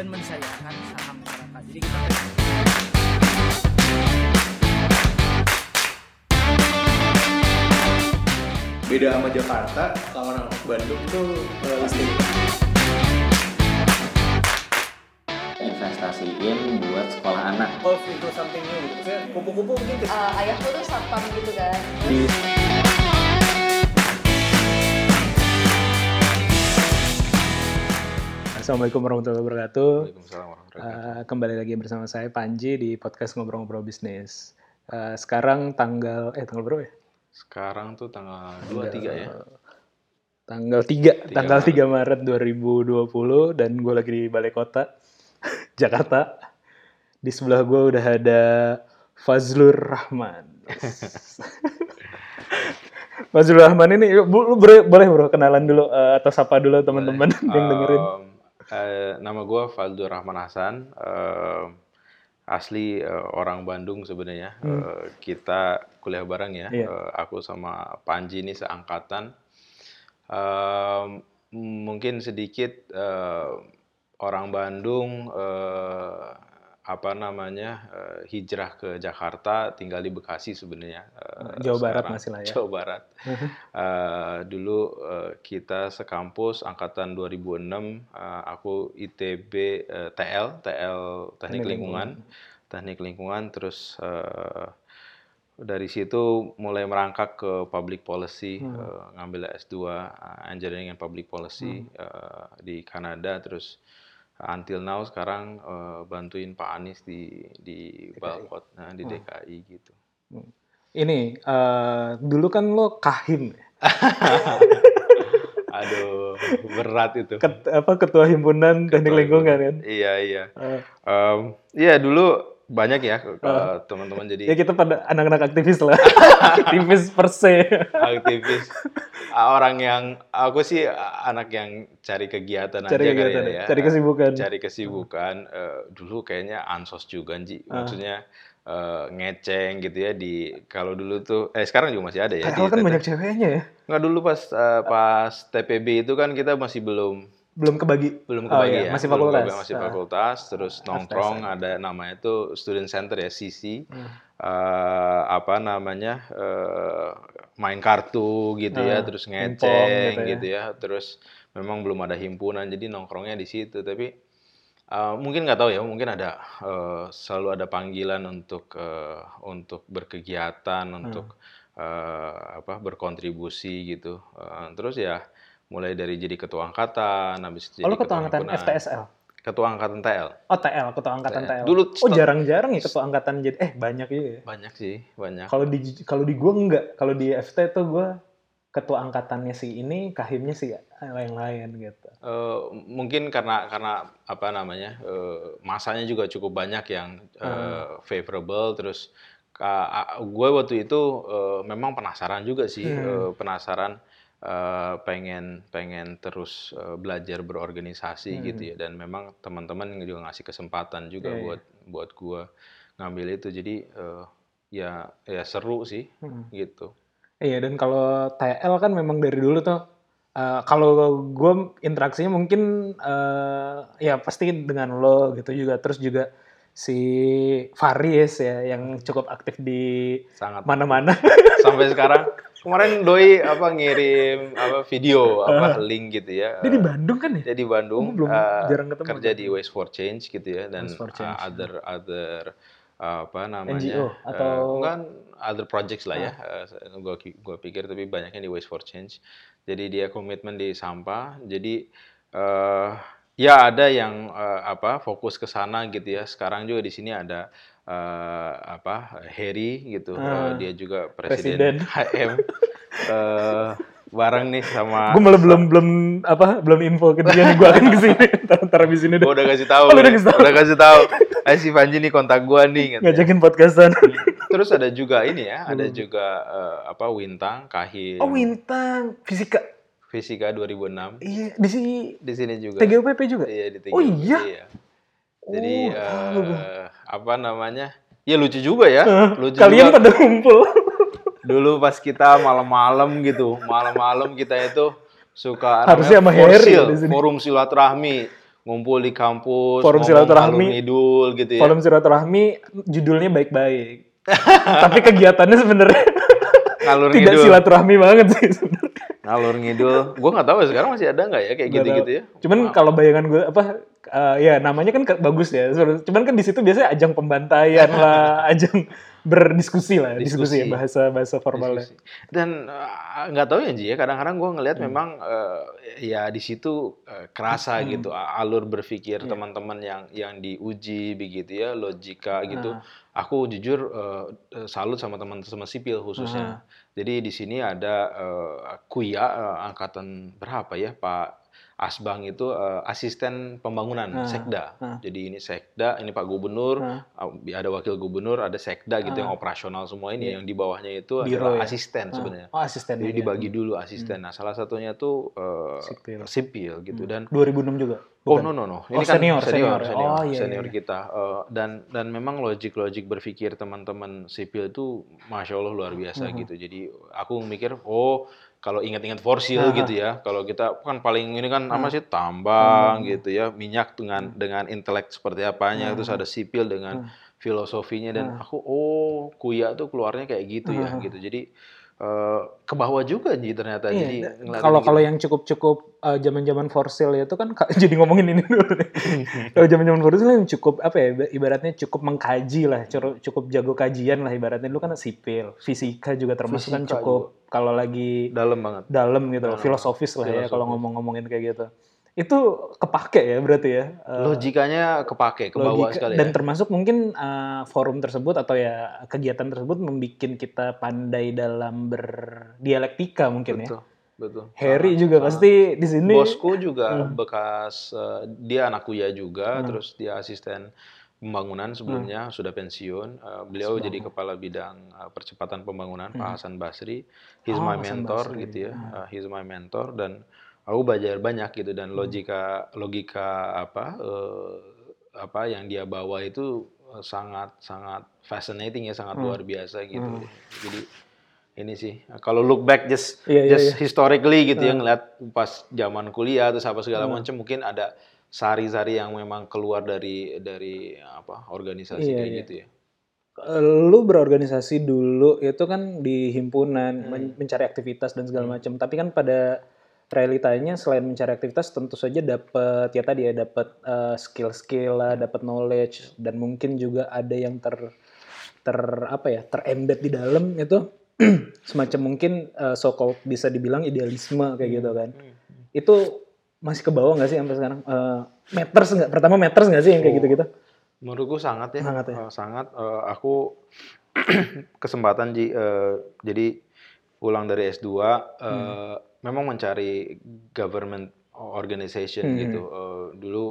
dan mensayangkan saham masyarakat. Jadi kita beda sama Jakarta kalau orang Bandung tuh eh, pasti investasiin buat sekolah anak. Evolve into something new. Kupu-kupu mungkin. Eh, ayahku tuh satpam gitu kan. Di Assalamualaikum warahmatullahi wabarakatuh. Waalaikumsalam warahmatullahi wabarakatuh. Uh, kembali lagi bersama saya Panji di podcast ngobrol-ngobrol bisnis. Uh, sekarang tanggal eh tanggal berapa ya? Sekarang tuh tanggal 23 ya. Tanggal 3, 3 tanggal 3 Maret 2020 dan gue lagi di Balai Kota Jakarta. Di sebelah gue udah ada Fazlur Rahman. Fazlur Rahman ini, lu boleh, boleh bro kenalan dulu uh, atau sapa dulu teman-teman yang dengerin. Eh, nama gue Faldo Rahman Hasan. Um, asli eh, orang Bandung sebenarnya. Eh, kita kuliah bareng ya. Iya. Eh, aku sama Panji ini seangkatan. Um, mungkin sedikit eh, orang Bandung eh, apa namanya eh, hijrah ke Jakarta, tinggal di Bekasi sebenarnya. eh, Jawa Barat sekarang. masih lah ya. Jawa Barat. Eh, dulu eh, kita sekampus angkatan 2006, eh, aku ITB eh, TL, TL Teknik Lingkungan, Teknik Lingkungan, terus eh, dari situ mulai merangkak ke public policy, eh, ngambil S2 eh, Engineering and Public Policy eh, di Kanada, terus until now sekarang eh, bantuin Pak Anies di di Balkot, nah, di DKI gitu. Ini eh, dulu kan lo kahim ya? Aduh, berat itu. Ket- apa ketua himpunan teknik lingkungan kan? Iya iya. Eh, Em, Iya dulu banyak ya eh, teman-teman ya jadi kita pada anak-anak aktivis lah, aktivis per se. aktivis. Orang yang aku sih anak yang cari kegiatan Cari aja kali kegiatan, ya. cari kesibukan. Cari kesibukan. Eh, dulu kayaknya ansos juga Ji. Ah. Maksudnya eh, ngeceng gitu ya di kalau dulu tuh eh sekarang juga masih ada ya. Di kan banyak ceweknya ya, Nggak dulu pas eh, pas TPB itu kan kita masih belum belum kebagi. belum Oh, kebagi iya, ya. Masih belum fakultas. kebagi, masih Ah. fakultas. Terus nongkrong ada namanya itu student center ya CC Eh, apa namanya eh, main kartu gitu ya Ah, terus ngeceng gitu ya. gitu ya. Terus memang belum ada himpunan jadi nongkrongnya di situ. Tapi eh, mungkin nggak tahu ya mungkin ada eh, selalu ada panggilan untuk eh, untuk berkegiatan untuk eh, apa berkontribusi gitu. Eh, terus ya mulai dari jadi ketua angkatan habis itu Oh, jadi lo ketua angkatan himpunan. FTSL? ketua angkatan TL Oh TL, ketua angkatan TL. TL. Dulu oh jarang-jarang ya ketua angkatan jadi, eh banyak juga ya. banyak sih banyak Kalau di kalau di gua enggak, kalau di FT tuh gua ketua angkatannya si ini, kahimnya si lain-lain gitu. Eh, mungkin karena karena apa namanya eh, masanya juga cukup banyak yang eh, Hmm. favorable terus gue waktu itu eh, memang penasaran juga sih Hmm. eh, penasaran eh, pengen pengen terus eh, belajar berorganisasi Hmm. gitu ya. Dan memang teman-teman juga ngasih kesempatan juga Iya, iya. buat buat gue ngambil itu. Jadi eh, ya ya seru sih Hmm. gitu. Iya dan kalau TL kan memang dari dulu tuh eh, kalau gue interaksinya mungkin eh, ya pasti dengan lo gitu juga. Terus juga si Faris ya yang cukup aktif di mana-mana. sampai sekarang kemarin doi apa ngirim apa video apa link gitu ya. Dia di Bandung kan ya? Dia di Bandung Oh, belum eh, jarang ketemu. kerja di Waste for Change gitu ya dan uh, other other uh, apa namanya NGO eh, atau- bukan other projects lah ya. Eh, gua gua pikir tapi banyaknya di Waste for Change. Jadi dia komitmen di sampah. Jadi eh ya ada yang eh, apa fokus ke sana gitu ya. Sekarang juga di sini ada eh, apa Harry gitu. Eh, dia juga Presiden. presiden, HM eh bareng nih sama gue malah belum belum apa belum info ke dia nih gue akan ke sini ntar ntar abis ini deh Gua udah kasih tahu. Oh, udah kasih tahu. Udah kasih tahu. Eh si Panji nih kontak gua nih katanya. ngajakin podcastan Terus ada juga ini ya, ada juga eh, apa Wintang, Kahim, oh Wintang fisika Fisika 2006 iya di sini di sini juga. TGUPP juga Iya di TGUP. Oh, iya? Jadi Oh, eh, apa namanya? Ya lucu juga ya. Eh, lucu kalian juga. pada ngumpul Dulu pas kita malam-malam gitu, malam-malam kita itu suka Harusnya sama di sini. forum silaturahmi. ngumpul di kampus, Forum silaturahmi. ngidul gitu ya. Forum silaturahmi judulnya baik-baik. Tapi kegiatannya sebenarnya Ngalur tidak ngidul. silaturahmi banget sih sebenarnya. Ngalur ngidul. Gue nggak tahu ya sekarang masih ada nggak ya kayak gitu-gitu ya. Cuman kalau bayangan gue apa eh, ya namanya kan bagus ya. Cuman kan di situ biasanya ajang pembantaian lah, ajang berdiskusi lah, diskusi, ya Diskusi. bahasa bahasa formalnya. Diskusi. Dan eh, nggak tahu ya Ji ya kadang-kadang gue ngelihat Hmm. memang eh, ya di situ eh, kerasa Hmm. gitu alur berpikir Iya. teman-teman yang yang diuji begitu ya logika gitu. Ah. Aku jujur eh, salut sama teman-teman sipil khususnya. Jadi di sini ada eh, Kuya eh, angkatan berapa ya Pak Asbang itu eh, asisten pembangunan Ah. Sekda. Ah. Jadi ini Sekda, ini Pak Gubernur, Ah. uh, ada wakil gubernur, ada sekda gitu yang operasional semua ini. Iya. Yang di bawahnya itu Biro adalah ya? asisten sebenarnya. Oh, asisten. Jadi ya. dibagi dulu asisten. Nah, salah satunya tuh uh, Sipil. sipil gitu dan 2006 juga. Oh Bukan? no no no, Oh, ini kan senior, senior senior. senior, Oh, iya, senior iya. kita Uh, dan dan memang logik logik berpikir teman-teman sipil itu masya Allah luar biasa Mhm. gitu. Jadi aku mikir oh kalau ingat-ingat forsil Aha. gitu ya, kalau kita kan paling ini kan apa Hmm. sih tambang Hmm. gitu ya, minyak dengan dengan intelek seperti apanya, Hmm. terus ada sipil dengan Hmm. filosofinya dan Hmm. aku oh kuya tuh keluarnya kayak gitu ya Hmm. gitu. Jadi eh, ke bawah juga nih ternyata. Iya, Jadi ngeliatin kalau gitu. kalau yang cukup-cukup uh, zaman-zaman forsil itu kan ka- jadi ngomongin ini dulu kalau zaman-zaman forsil yang cukup apa ya iba- ibaratnya cukup mengkaji lah, cukup, jago kajian lah ibaratnya dulu kan sipil, fisika juga termasuk kan Fisika cukup kalau lagi dalam banget. dalam gitu, Dalam. filosofis lah ya Filosofis. kalau ngomong-ngomongin kayak gitu. Itu kepake ya berarti ya. uh, Logikanya kepake, ke bawah logika- sekali dan ya. termasuk mungkin uh, forum tersebut atau ya kegiatan tersebut membuat kita pandai dalam berdialektika mungkin ya. Betul, betul. Harry Sangat, juga sangat. pasti di sini. Bosku juga Hmm. bekas eh, dia anak kuya juga, Hmm. terus dia asisten pembangunan sebelumnya sudah pensiun. Eh, beliau jadi kepala bidang eh, percepatan pembangunan Pak Hmm. Hasan Basri. He's Oh, my Hasan mentor Basri. gitu ya. Hmm. Eh, he's my mentor dan aku belajar banyak gitu dan logika logika apa eh, apa yang dia bawa itu eh, sangat sangat fascinating ya, sangat Hmm. luar biasa gitu. Hmm. Jadi ini sih kalau look back just Iya, iya, just iya. historically gitu ya Hmm. ngeliat pas zaman kuliah atau apa segala Hmm. macam mungkin ada sari-sari yang memang keluar dari dari apa organisasi Iya, kayak iya. gitu ya. Eh, lu berorganisasi dulu itu kan di himpunan Hmm. men- mencari aktivitas dan segala macam tapi kan pada realitanya selain mencari aktivitas tentu saja dapat ya tadi ya dapat eh, skill-skill lah dapat knowledge dan mungkin juga ada yang ter ter apa ya terembed di dalam itu semacam mungkin eh, so called bisa dibilang idealisme kayak gitu kan itu masih ke bawah nggak sih sampai sekarang Eh, matters nggak pertama matters nggak sih yang kayak Oh. gitu-gitu Menurutku sangat ya. Sangat ya. Eh, sangat. Eh, aku kesempatan Ji, eh, jadi pulang dari S2 eh, Hmm. Memang mencari government organization Hmm. gitu. Eh, dulu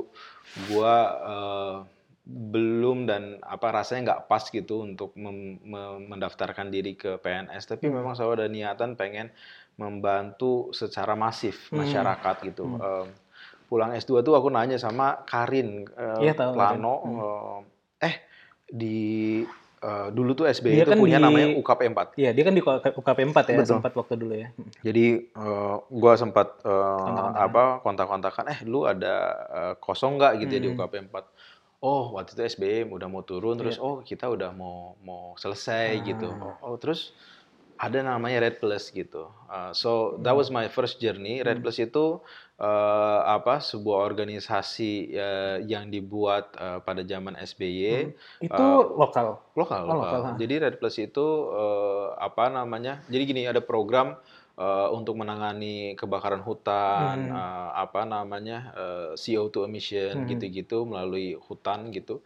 gua eh, belum dan apa rasanya nggak pas gitu untuk mem- mendaftarkan diri ke PNS tapi Hmm. memang selalu ada niatan pengen membantu secara masif Hmm. masyarakat gitu. Hmm. Eh, pulang S2 tuh aku nanya sama Karin eh, Iya, tahu, Plano Karin. eh, eh di eh, dulu tuh SBY Dia itu kan punya di- namanya UKP 4. Iya, dia kan di UKP 4 ya, Betul. sempat waktu dulu ya. Jadi eh, gua sempat eh, Kontak-kontakan. apa kontak-kontakan eh lu ada eh, kosong nggak gitu ya di Hmm. UKP 4. Oh, waktu itu SBY udah mau turun terus Iya. oh kita udah mau mau selesai Ah. gitu. Oh, oh, terus ada namanya Red Plus gitu. Uh, so that was my first journey. Red Hmm. Plus itu uh, apa sebuah organisasi uh, yang dibuat uh, pada zaman SBY Itu lokal. lokal, Oh, lokal. lokal, ha. Jadi Red Plus itu eh, apa namanya? Jadi gini ada program eh, untuk menangani kebakaran hutan, Hmm. eh, apa namanya eh, CO2 emission Hmm. gitu-gitu melalui hutan gitu.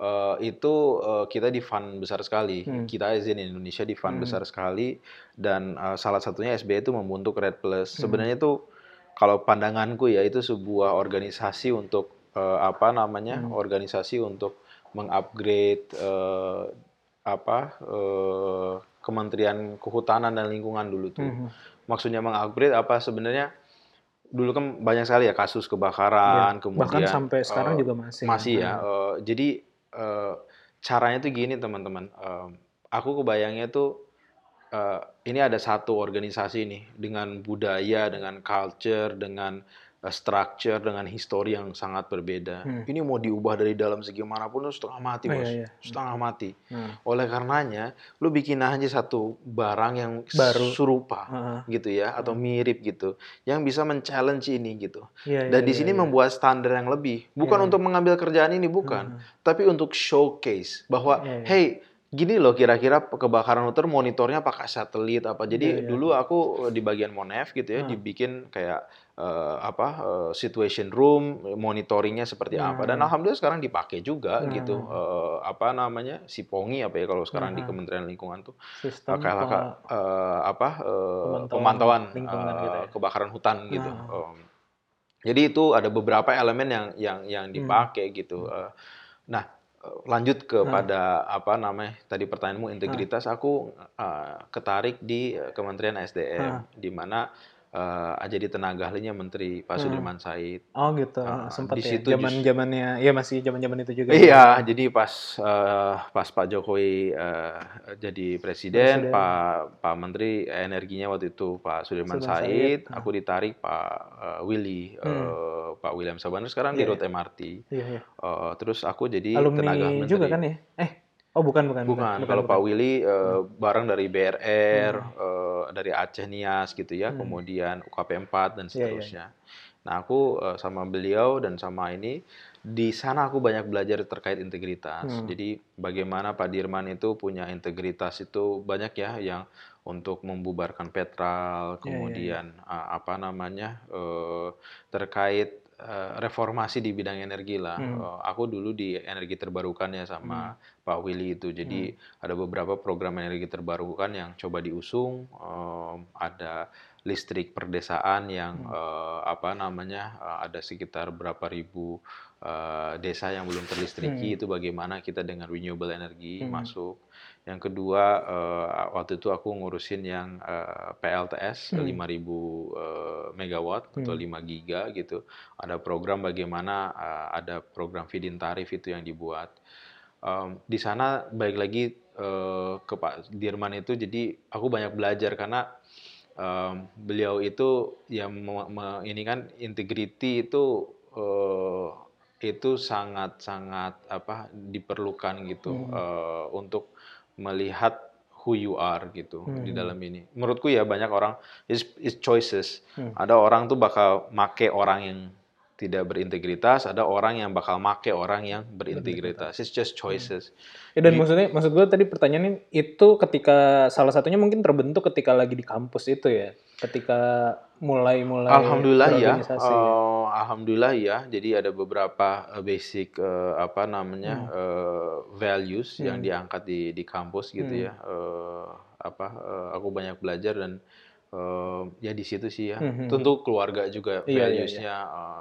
Eh, itu eh, kita di fund besar sekali. Hmm. Kita izin Indonesia di fund Hmm. besar sekali dan eh, salah satunya SBY itu membentuk Red Plus. Hmm. Sebenarnya itu kalau pandanganku ya itu sebuah organisasi untuk eh, apa namanya? Hmm. Organisasi untuk mengupgrade eh, apa eh, Kementerian Kehutanan dan Lingkungan dulu tuh. Mhm. Maksudnya mengupgrade apa sebenarnya dulu kan banyak sekali ya kasus kebakaran, Iya, kemudian Bahkan sampai sekarang eh, juga masih. masih ya. Hmm. eh, jadi eh, caranya tuh gini teman-teman. Eh, aku kebayangnya tuh eh, ini ada satu organisasi nih dengan budaya, dengan culture, dengan uh, structure dengan histori yang sangat berbeda. Ini mau diubah dari dalam segi mana pun itu setengah mati, Hmm. Oh, bos. iya, iya. Setengah mati. Hmm. Oleh karenanya, lu bikin aja satu barang yang Baru. serupa Heeh. gitu ya atau mirip gitu yang bisa men-challenge ini gitu. Iya, Dan iya, di iya, sini iya. membuat standar yang lebih, bukan Iya, untuk mengambil kerjaan ini bukan, tapi untuk showcase bahwa hey gini loh kira-kira kebakaran hutan monitornya pakai satelit apa. Jadi Iya, iya. dulu aku eh, di bagian Monef gitu ya Hmm. dibikin kayak eh, apa eh, situation room monitoringnya seperti apa dan Hmm. alhamdulillah sekarang dipakai juga Hmm. gitu Eh, apa namanya si Pongi apa ya kalau sekarang di Hmm. Kementerian Lingkungan tuh sistem kakak pe- apa eh, Pemantauan gitu ya. kebakaran hutan gitu. Nah. Em, jadi itu ada beberapa elemen yang yang yang Hmm. dipakai gitu. Eh, nah eh, lanjut kepada apa namanya tadi pertanyaanmu integritas, aku eh, ketarik di eh, Kementerian SDM di mana eh, jadi tenaga ahlinya Menteri Pak Hmm. Sudirman Said. Oh gitu, Ah, sempat di ya. situ Zaman zamannya, ya masih zaman zaman itu juga. Iya, jadi pas eh, pas Pak Jokowi eh, jadi presiden, Presiden. Pak Pak Menteri energinya waktu itu Pak Sudirman Sudirman Said, Said, ah. aku ditarik Pak eh, Willy, eh, Pak William Sabana sekarang di Iya, Rute MRT. Iya, iya. Eh, terus aku jadi tenaga Alumni menteri. juga kan ya? Eh, oh bukan bukan. Bukan, kalau Pak Willy eh, bareng dari BRR, Hmm. eh, dari Aceh Nias gitu ya, kemudian UKP 4 dan Iya, iya, seterusnya. Nah, aku eh, sama beliau dan sama ini di sana aku banyak belajar terkait integritas. Hmm. Jadi bagaimana Pak Dirman itu punya integritas itu banyak ya yang untuk membubarkan petral, iya, kemudian eh, apa namanya eh, terkait reformasi di bidang energi lah. Hmm. Eh, aku dulu di energi terbarukan ya sama Pak Willy itu. Jadi Hmm. ada beberapa program energi terbarukan yang coba diusung. Em, ada listrik perdesaan yang Hmm. eh, apa namanya eh, ada sekitar berapa ribu eh, desa yang belum terlistriki. Itu bagaimana kita dengan renewable energy Hmm. masuk. Yang kedua eh, waktu itu aku ngurusin yang eh, PLTS Hmm. 5000 eh, megawatt atau 5 giga gitu. Ada program bagaimana eh, ada program feed-in tarif itu yang dibuat. Em, di sana baik lagi eh, ke Pak Dirman itu jadi aku banyak belajar karena em, beliau itu yang me- me- ini kan integrity itu eh, itu sangat sangat apa diperlukan gitu eh, untuk melihat who you are gitu di dalam ini. Menurutku ya banyak orang is is choices. Ada orang tuh bakal make orang yang tidak berintegritas, ada orang yang bakal make orang yang berintegritas. It's just choices. Ya, dan maksudnya, maksud gue tadi pertanyaannya itu ketika salah satunya mungkin terbentuk ketika lagi di kampus itu ya, ketika mulai-mulai Alhamdulillah ya, eh, alhamdulillah ya. Jadi ada beberapa eh, basic eh, apa namanya Hmm. eh, values yang diangkat di di kampus gitu ya. Eh, apa eh, aku banyak belajar dan eh, ya di situ sih ya. Hmm, hmm. Tentu keluarga juga Iya, iya, valuesnya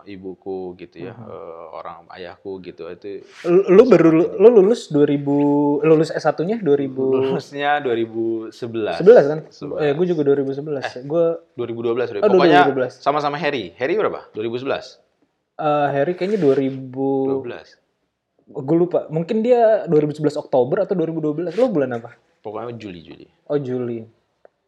eh, ibuku gitu ya, eh, orang ayahku gitu itu Lu, lu baru lu, lu lulus 2000 lulus S1-nya 2011 lulusnya 2011. kan? 11. Eh, gue juga 2011. Gue 2012, 2012. Oh, Pokoknya 2012. sama-sama Harry. Harry berapa? 2011. eh, Harry kayaknya 2000 12. gue lupa. Mungkin dia 2011 Oktober atau 2012. Lu bulan apa? Pokoknya Juli Juli. Oh, Juli.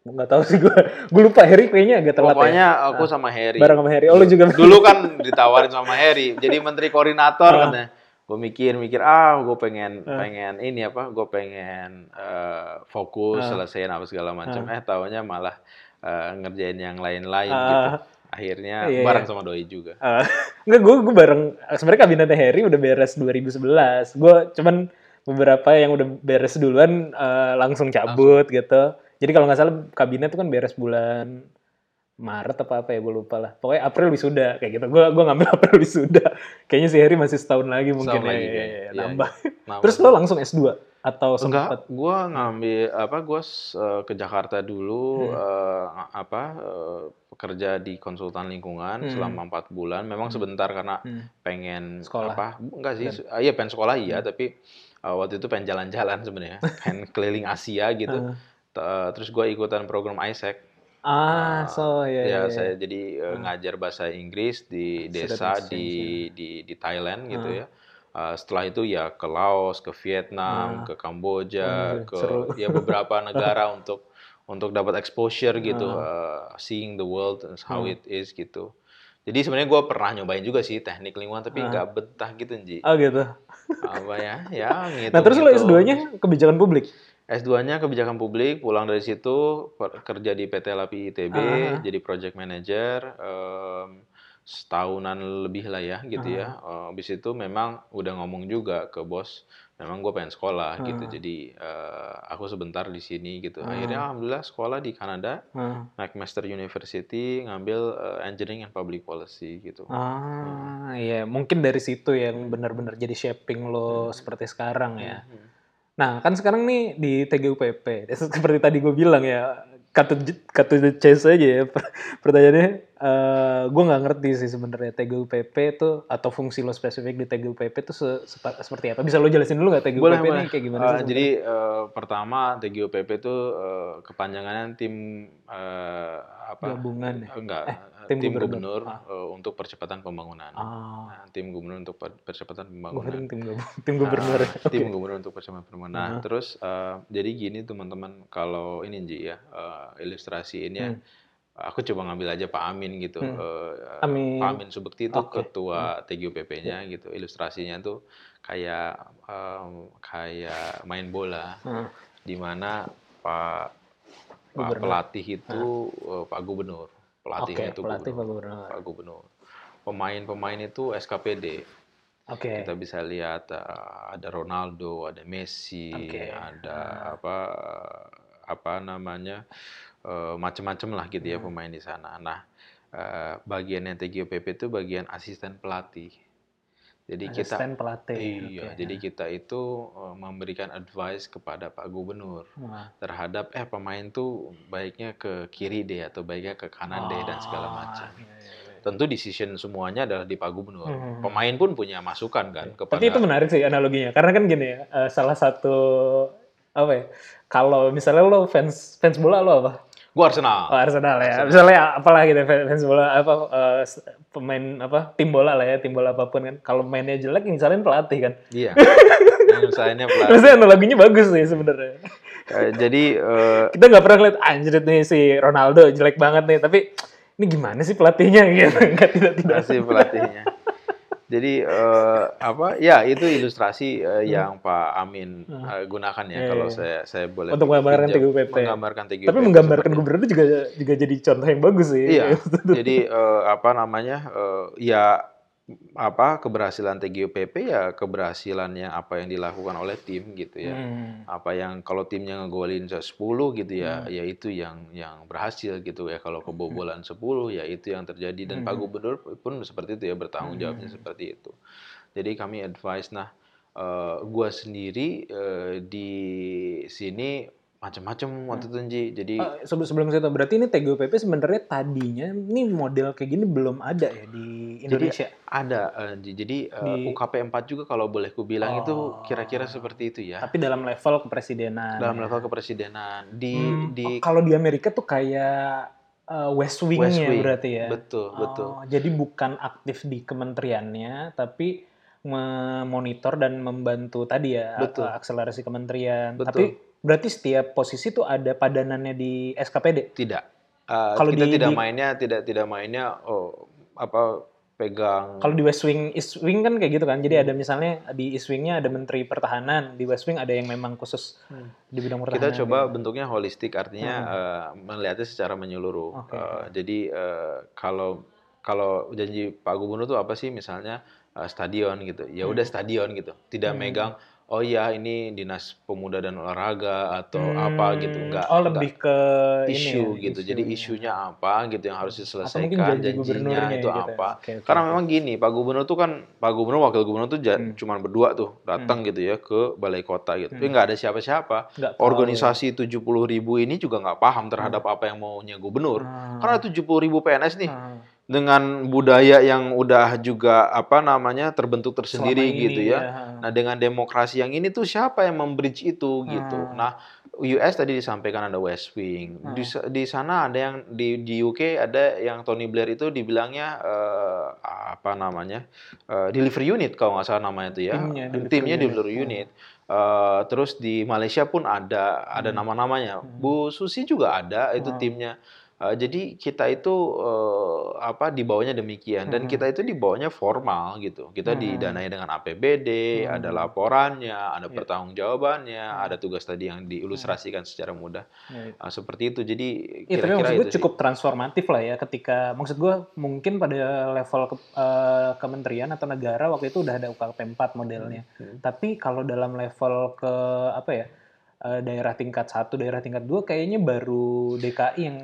Nggak tahu sih gue. Gue lupa Harry kayaknya agak telat Pokoknya ya. aku sama Harry. Bareng sama Harry. Oh, lu juga. Dulu kan ditawarin sama Harry, jadi menteri koordinator Ah. katanya. Gue mikir mikir ah gue pengen pengen ini apa? Gue pengen eh, fokus selesaiin apa segala macam. Eh tahunya malah eh, ngerjain yang lain-lain Ah. gitu. Akhirnya Iya, bareng iya. sama doi juga. Eh, enggak, gue gue bareng. Sebenarnya kabinetnya Harry udah beres 2011. Gue cuman beberapa yang udah beres duluan eh, langsung cabut gitu. Jadi kalau nggak salah kabinet tuh kan beres bulan Maret apa apa ya gue lupa lah. Pokoknya April wisuda kayak gitu. Gue gue ngambil April wisuda. Kayaknya si Harry masih setahun lagi mungkin Setahun ya, lagi ya, ya, Iya, nambah. Nah, Terus lo langsung S2 atau sempat Enggak, gua ngambil apa gua s- eh, ke Jakarta dulu Hmm. eh, apa eh, bekerja di konsultan lingkungan selama empat bulan. Memang sebentar karena Hmm. pengen Sekolah. apa? Enggak sih, se- ah, iya pengen sekolah iya, tapi eh, waktu itu pengen jalan-jalan sebenarnya, pengen keliling Asia gitu. Eh, Terus gua ikutan program ISEC. Ah, so ya. ya, ya, ya. saya jadi eh, ngajar bahasa Inggris di desa di, di di Thailand gitu ya. Eh, setelah itu ya ke Laos, ke Vietnam, ke Kamboja, Wah, ke seru. ya beberapa negara untuk untuk dapat exposure gitu, eh, seeing the world and how it is gitu. Jadi sebenarnya gue pernah nyobain juga sih teknik lingkungan tapi Ah. nggak betah gitu Ji. Oh gitu. Apa ya? Ya gitu. Nah terus lo S2-nya kebijakan publik? S2-nya kebijakan publik, pulang dari situ kerja di PT LAPI ITB, Ah. jadi project manager em, setahunan lebih lah ya gitu ya. Eh, Habis itu memang udah ngomong juga ke bos, memang gue pengen sekolah gitu. Ah. Jadi eh, aku sebentar di sini gitu. Ah. Akhirnya alhamdulillah sekolah di Kanada, Ah. McMaster University, ngambil eh, engineering and public policy gitu. Ah, iya, mungkin dari situ yang benar-benar jadi shaping lo seperti sekarang ya. Hmm. Nah, kan sekarang nih di TGUPP, seperti tadi gue bilang ya, to the chase aja ya. Per- Pertanyaannya, eh gue nggak ngerti sih sebenarnya TGUPP itu atau fungsi lo spesifik di TGUPP itu se- sepa- seperti apa? Bisa lo jelasin dulu nggak TGUPP Boleh, ini boleh. kayak gimana Eh, sih? jadi eh, pertama TGUPP itu eh, kepanjangannya tim eh, apa? Gabungan ya? Enggak, Eh, tim tim, gubernur. gubernur, Ah. untuk percepatan pembangunan. Ah, Nah, tim gubernur untuk per- percepatan pembangunan. tim gabung, tim gubernur. Nah, tim gubernur untuk percepatan pembangunan. Nah, Ah. terus eh, jadi gini teman-teman kalau ini Ji ya ilustrasi ini ya. Hmm. Aku coba ngambil aja Pak Amin gitu. Hmm. Eh, Amin. Pak Amin Subekti itu. Hmm. ketua TGUPP-nya gitu. Ilustrasinya tuh kayak em, kayak main bola Ah, di mana Pak Pak Gubernur. pelatih itu eh, Pak Gubernur. Pelatihnya Oke, itu pelatih Pak gubernur. Gubernur. Pak Gubernur. Pemain-pemain itu SKPD. Oke. Kita bisa lihat eh, ada Ronaldo, ada Messi, Oke. ada apa apa namanya eh, macam-macam lah gitu ya Hmm. pemain di sana. Nah, eh, bagian yang TGOPP itu bagian asisten pelatih. Jadi kita Asisten pelatih. iya, Oke. jadi kita itu eh, memberikan advice kepada Pak Gubernur Wah. terhadap eh pemain tuh baiknya ke kiri deh atau baiknya ke kanan deh dan segala Ah, macam. iya, iya, iya. Tentu decision semuanya adalah di Pak Gubernur. Hmm. Pemain pun punya masukan kan kepada Tapi itu menarik sih analoginya, karena kan gini ya, salah satu apa ya, kalau misalnya lo fans fans bola lo apa? Gua Arsenal. Oh, Arsenal ya. Misalnya apalah gitu fans bola apa s- pemain apa tim bola lah ya, tim bola apa pun kan. Kalau mainnya jelek nyalain pelatih kan. Iya. Usahanya pelatih. Maksudnya analoginya bagus sih sebenarnya. Eh, Jadi eh, Kita nggak pernah lihat anjir nih si Ronaldo jelek banget nih, tapi ini gimana sih pelatihnya gitu. Nggak tidak tidak. masih pelatihnya. Jadi eh, apa? Ya itu ilustrasi eh, yang Pak Amin eh, gunakan ya Hmm. Iya, kalau iya. saya saya boleh Untuk menggambarkan TGUPP. Menggambarkan TGUPP. Tapi menggambarkan gubernur itu juga juga jadi contoh yang bagus sih. Iya. Jadi eh, apa namanya? eh, ya apa keberhasilan TGUPP ya keberhasilannya apa yang dilakukan oleh tim gitu ya. Hmm. apa yang kalau timnya ngegolin 10 gitu ya ya itu yang yang berhasil gitu ya. Kalau kebobolan 10 ya itu yang terjadi. Dan Pak Gubernur pun seperti itu ya bertanggung jawabnya seperti itu. Jadi kami advice nah eh, gua sendiri eh, di sini macam-macam waktu itu Nji. jadi Ah, sebelum sebelum situ berarti ini TGUPP sebenarnya tadinya ini model kayak gini belum ada ya di Indonesia. ada eh, Nji. jadi eh, Di- UKP 4 juga kalau boleh ku bilang itu Oh. kira-kira seperti itu ya Tapi dalam level kepresidenan. dalam ya. level kepresidenan di Hmm, di oh, kalau di Amerika tuh kayak uh, West Wing-nya West Wing. berarti ya. betul betul Oh, jadi bukan aktif di kementeriannya, tapi memonitor dan membantu tadi ya Betul. uh, akselerasi kementerian. Betul. Tapi berarti setiap posisi tuh ada padanannya di SKPD. Tidak. Uh, Kalau kita di- tidak di- mainnya tidak tidak mainnya oh apa pegang Kalau di West Wing, East Wing kan kayak gitu kan. Jadi ada misalnya di East Wing-nya ada Menteri Pertahanan, di West Wing ada yang memang khusus di bidang pertahanan. kita coba gitu. bentuknya holistik artinya uh, melihatnya secara menyeluruh. Oke. Uh, jadi uh, kalau kalau janji Pak Gubernur tuh apa sih misalnya uh, stadion gitu. Ya udah stadion gitu. Tidak Hmm. megang oh ya ini dinas pemuda dan olahraga atau apa gitu Hmm, enggak Oh lebih ke isu ini ya, gitu. Jadi isunya apa gitu yang harus diselesaikan, janji janjinya itu gitu ya. apa. Oke, oke, Karena memang gini, Pak Gubernur tuh kan Pak Gubernur wakil gubernur tuh Hmm. cuman berdua tuh datang gitu ya ke balai kota gitu. Tapi nggak ada siapa-siapa. Organisasi 70 ribu ini juga nggak paham terhadap apa yang maunya gubernur. Hmm. Karena 70 ribu PNS nih Hmm. Dengan budaya yang udah juga apa namanya terbentuk tersendiri Selama ini, gitu ya. ya. Nah dengan demokrasi yang ini tuh siapa yang membridge itu gitu. Hmm. Nah US tadi disampaikan ada West Wing. Di, sa- di sana ada yang di, di UK ada yang Tony Blair itu dibilangnya eh, apa namanya eh, delivery unit kalau nggak salah namanya itu ya. Timnya, delivery Timnya unit. delivery unit. Eh, terus di Malaysia pun ada ada nama-namanya. Bu Susi juga ada itu Hmm. timnya. Eh, jadi kita itu eh, apa dibawanya demikian dan kita itu dibawanya formal gitu. Kita Mhm. didanai dengan APBD, ada Mhm. laporannya, ada Iya. pertanggungjawabannya, Mhm. ada tugas tadi yang diilustrasikan secara mudah. Ya, Eh, seperti itu. Jadi Iya, tapi kira-kira maksud gue itu sih. cukup transformatif lah ya ketika maksud gue mungkin pada level ke- eh, kementerian atau negara waktu itu udah ada UKP 4 modelnya. Hmm. Tapi kalau dalam level ke apa ya daerah tingkat satu, daerah tingkat dua kayaknya baru DKI yang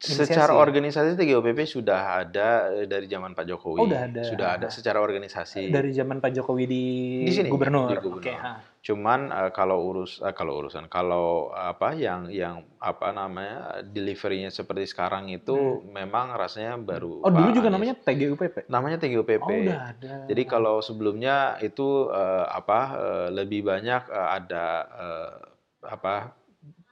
inisiasi Secara organisasi TGOPP sudah ada eh, dari zaman Pak Jokowi. Oh, udah ada. Sudah ada secara organisasi. dari zaman Pak Jokowi di, Di sini, gubernur. di gubernur. Ha. Cuman eh, kalau urus eh, kalau urusan kalau apa yang yang apa namanya deliverynya seperti sekarang itu memang rasanya baru. Hmm. Oh, dulu juga Anies. namanya TGUPP. namanya TGOPP. Oh, udah ada. Jadi kalau sebelumnya itu eh, apa eh, lebih banyak eh, ada eh, apa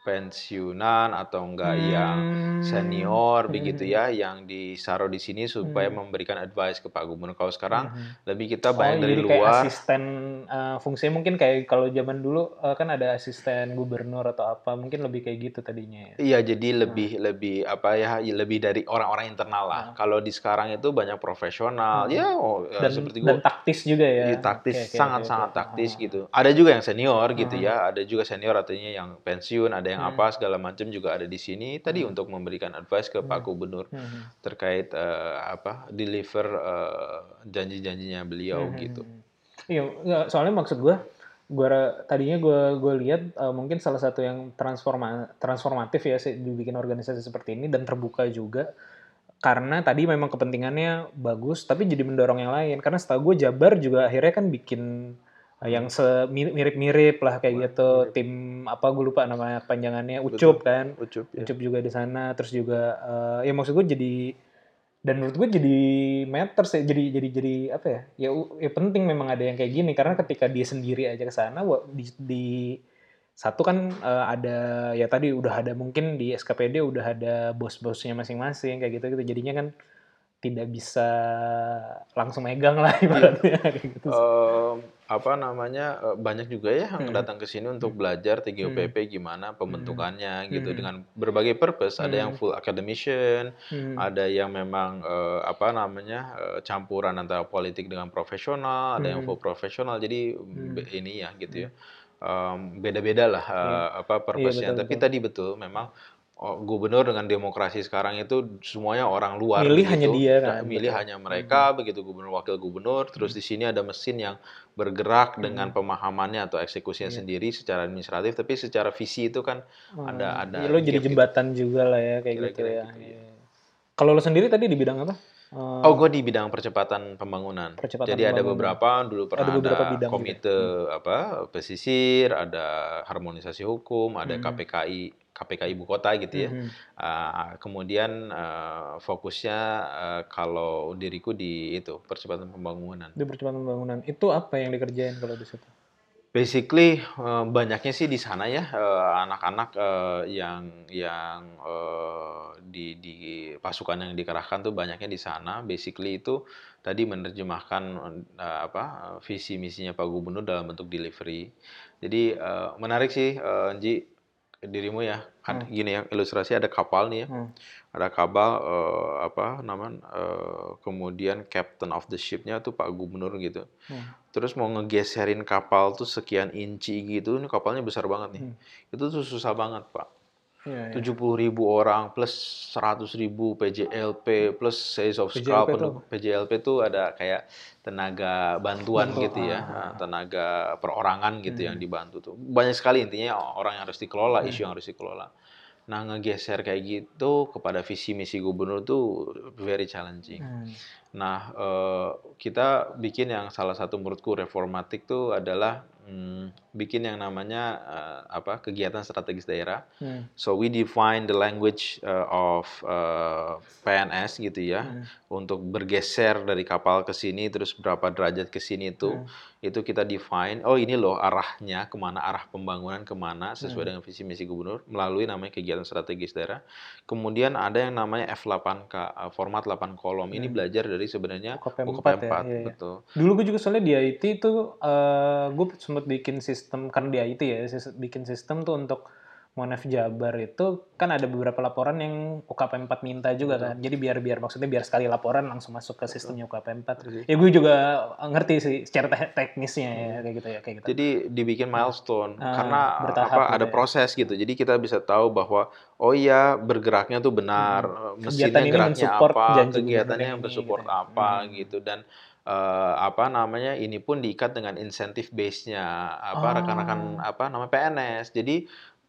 pensiunan atau enggak yang Hmm. senior Hmm. begitu ya yang disaruh di sini supaya Hmm. memberikan advice ke Pak Gubernur. Kalau sekarang Mhm. lebih kita Oh, banyak dari jadi kayak luar. asisten uh, fungsinya mungkin kayak kalau zaman dulu uh, kan ada asisten gubernur atau apa mungkin lebih kayak gitu tadinya ya. Iya, jadi lebih lebih apa ya lebih dari orang-orang internal lah. Ah. Kalau di sekarang itu banyak profesional, Hmm. ya oh, eh, Dan seperti dan gua taktis juga ya. Iya, taktis sangat-sangat oke, oke. taktis Ah. gitu. Ada juga yang senior gitu Hmm. ya, ada juga senior artinya yang pensiun, ada yang Hmm. apa segala macam juga ada di sini tadi Hmm. untuk memberikan advice ke Pak Hmm. Gubernur Mhm. terkait eh, apa deliver eh, janji-janjinya beliau Mhm. gitu. Iya, nggak, soalnya maksud gue, gua tadinya gue gue lihat uh, mungkin salah satu yang transforma transformatif ya dibikin organisasi seperti ini dan terbuka juga karena tadi memang kepentingannya bagus tapi jadi mendorong yang lain karena setahu gue Jabar juga akhirnya kan bikin uh, yang se- mirip-mirip lah kayak gitu. tim apa gue lupa nama panjangannya Ucup. Kan? Ucup ya. Ucup juga di sana terus juga eh, ya maksud gue jadi dan menurut gue jadi matters ya jadi jadi jadi apa ya? Ya, ya penting memang ada yang kayak gini karena ketika dia sendiri aja ke sana di, di satu kan eh, ada ya tadi udah ada mungkin di SKPD udah ada bos-bosnya masing-masing kayak gitu gitu. Jadinya kan tidak bisa langsung megang lah ibaratnya kayak gitu sih. Apa namanya eh, banyak juga ya yang Hmm. datang ke sini untuk belajar TGOPP gimana pembentukannya gitu Hmm. dengan berbagai purpose. Ada yang Hmm. full academician, Hmm. ada yang memang eh, apa namanya eh, campuran antara politik dengan profesional, ada yang Hmm. full profesional. Jadi Hmm. ini ya gitu ya. Em, beda-beda lah eh, apa purpose-nya. betul, Tapi betul. tadi betul memang gubernur dengan demokrasi sekarang itu semuanya orang luar Milih begitu. hanya dia kan, Nah, milih betul. hanya mereka begitu gubernur wakil gubernur terus di sini ada mesin yang bergerak dengan pemahamannya atau eksekusinya Iya. sendiri secara administratif tapi secara visi itu kan ada ada Ya, lo jadi gap gitu. jembatan juga lah ya kayak gitu Kira-kira ya. gitu. Iya. Kalau lo sendiri tadi di bidang apa? Eh, Oh, gue di bidang percepatan pembangunan. Percepatan Jadi ada pembangunan. beberapa dulu pernah ada, beberapa bidang gitu. komite apa pesisir, ada harmonisasi hukum, ada Hmm. KPKI KPK ibu kota gitu ya. Mhm. Ah, kemudian ah, fokusnya ah, kalau diriku di itu percepatan pembangunan. Di percepatan pembangunan itu apa yang dikerjain kalau di situ? Basically eh, banyaknya sih di sana ya eh, anak-anak eh, yang yang eh, di di pasukan yang dikerahkan tuh banyaknya di sana. Basically itu tadi menerjemahkan eh, apa visi misinya Pak Gubernur dalam bentuk delivery. Jadi eh, menarik sih eh, Nji dirimu ya. Ad- Gini ya ilustrasi ada kapal nih ya. Hmm. Ada kapal eh, apa namanya eh, kemudian captain of the ship-nya tuh Pak Gubernur gitu Hmm. terus mau ngegeserin kapal tuh sekian inci gitu, ini kapalnya besar banget nih. Hmm. Itu tuh susah banget, Pak. Iya, iya. 70 ribu orang plus 100 ribu PJLP plus size of PJLP scrap. tuh PJLP tuh ada kayak tenaga bantuan Bantu, gitu ya, ah. Nah, tenaga perorangan gitu Hmm. yang dibantu tuh. Banyak sekali intinya orang yang harus dikelola, isu yang harus dikelola. Nah, ngegeser kayak gitu kepada visi misi gubernur tuh very challenging. Hmm. Nah, eh, kita bikin yang salah satu menurutku reformatik tuh adalah hmm, bikin yang namanya eh, apa kegiatan strategis daerah. Hmm. So we define the language uh, of uh, PNS gitu ya Hmm. untuk bergeser dari kapal ke sini terus berapa derajat ke sini itu Hmm. itu kita define oh ini loh arahnya ke mana arah pembangunan ke mana sesuai Hmm. dengan visi misi gubernur melalui namanya kegiatan strategis daerah kemudian ada yang namanya F8K uh, format 8 kolom ini Hmm. belajar dari sebenarnya UKP UKP 4 ya, 4 iya, iya. betul Dulu gue juga soalnya di IT itu gue sempat bikin sistem kan di IT ya bikin sistem tuh untuk Monef Jabar itu kan ada beberapa laporan yang UKP 4 minta juga kan. Jadi biar biar maksudnya biar sekali laporan langsung masuk ke sistemnya UKP 4. Ya gue juga ngerti sih secara te- teknisnya ya kayak gitu ya kayak gitu. Jadi dibikin milestone Ah, karena bertahap apa gitu ada ya. proses gitu. Jadi kita bisa tahu bahwa oh iya bergeraknya tuh benar, Hmm. eh, Kegiatan mesinnya ini geraknya mensupport apa, kegiatannya yang gitu ya. apa Hmm. gitu dan eh, apa namanya ini pun diikat dengan insentif base-nya apa Oh. rekan-rekan apa namanya PNS. Jadi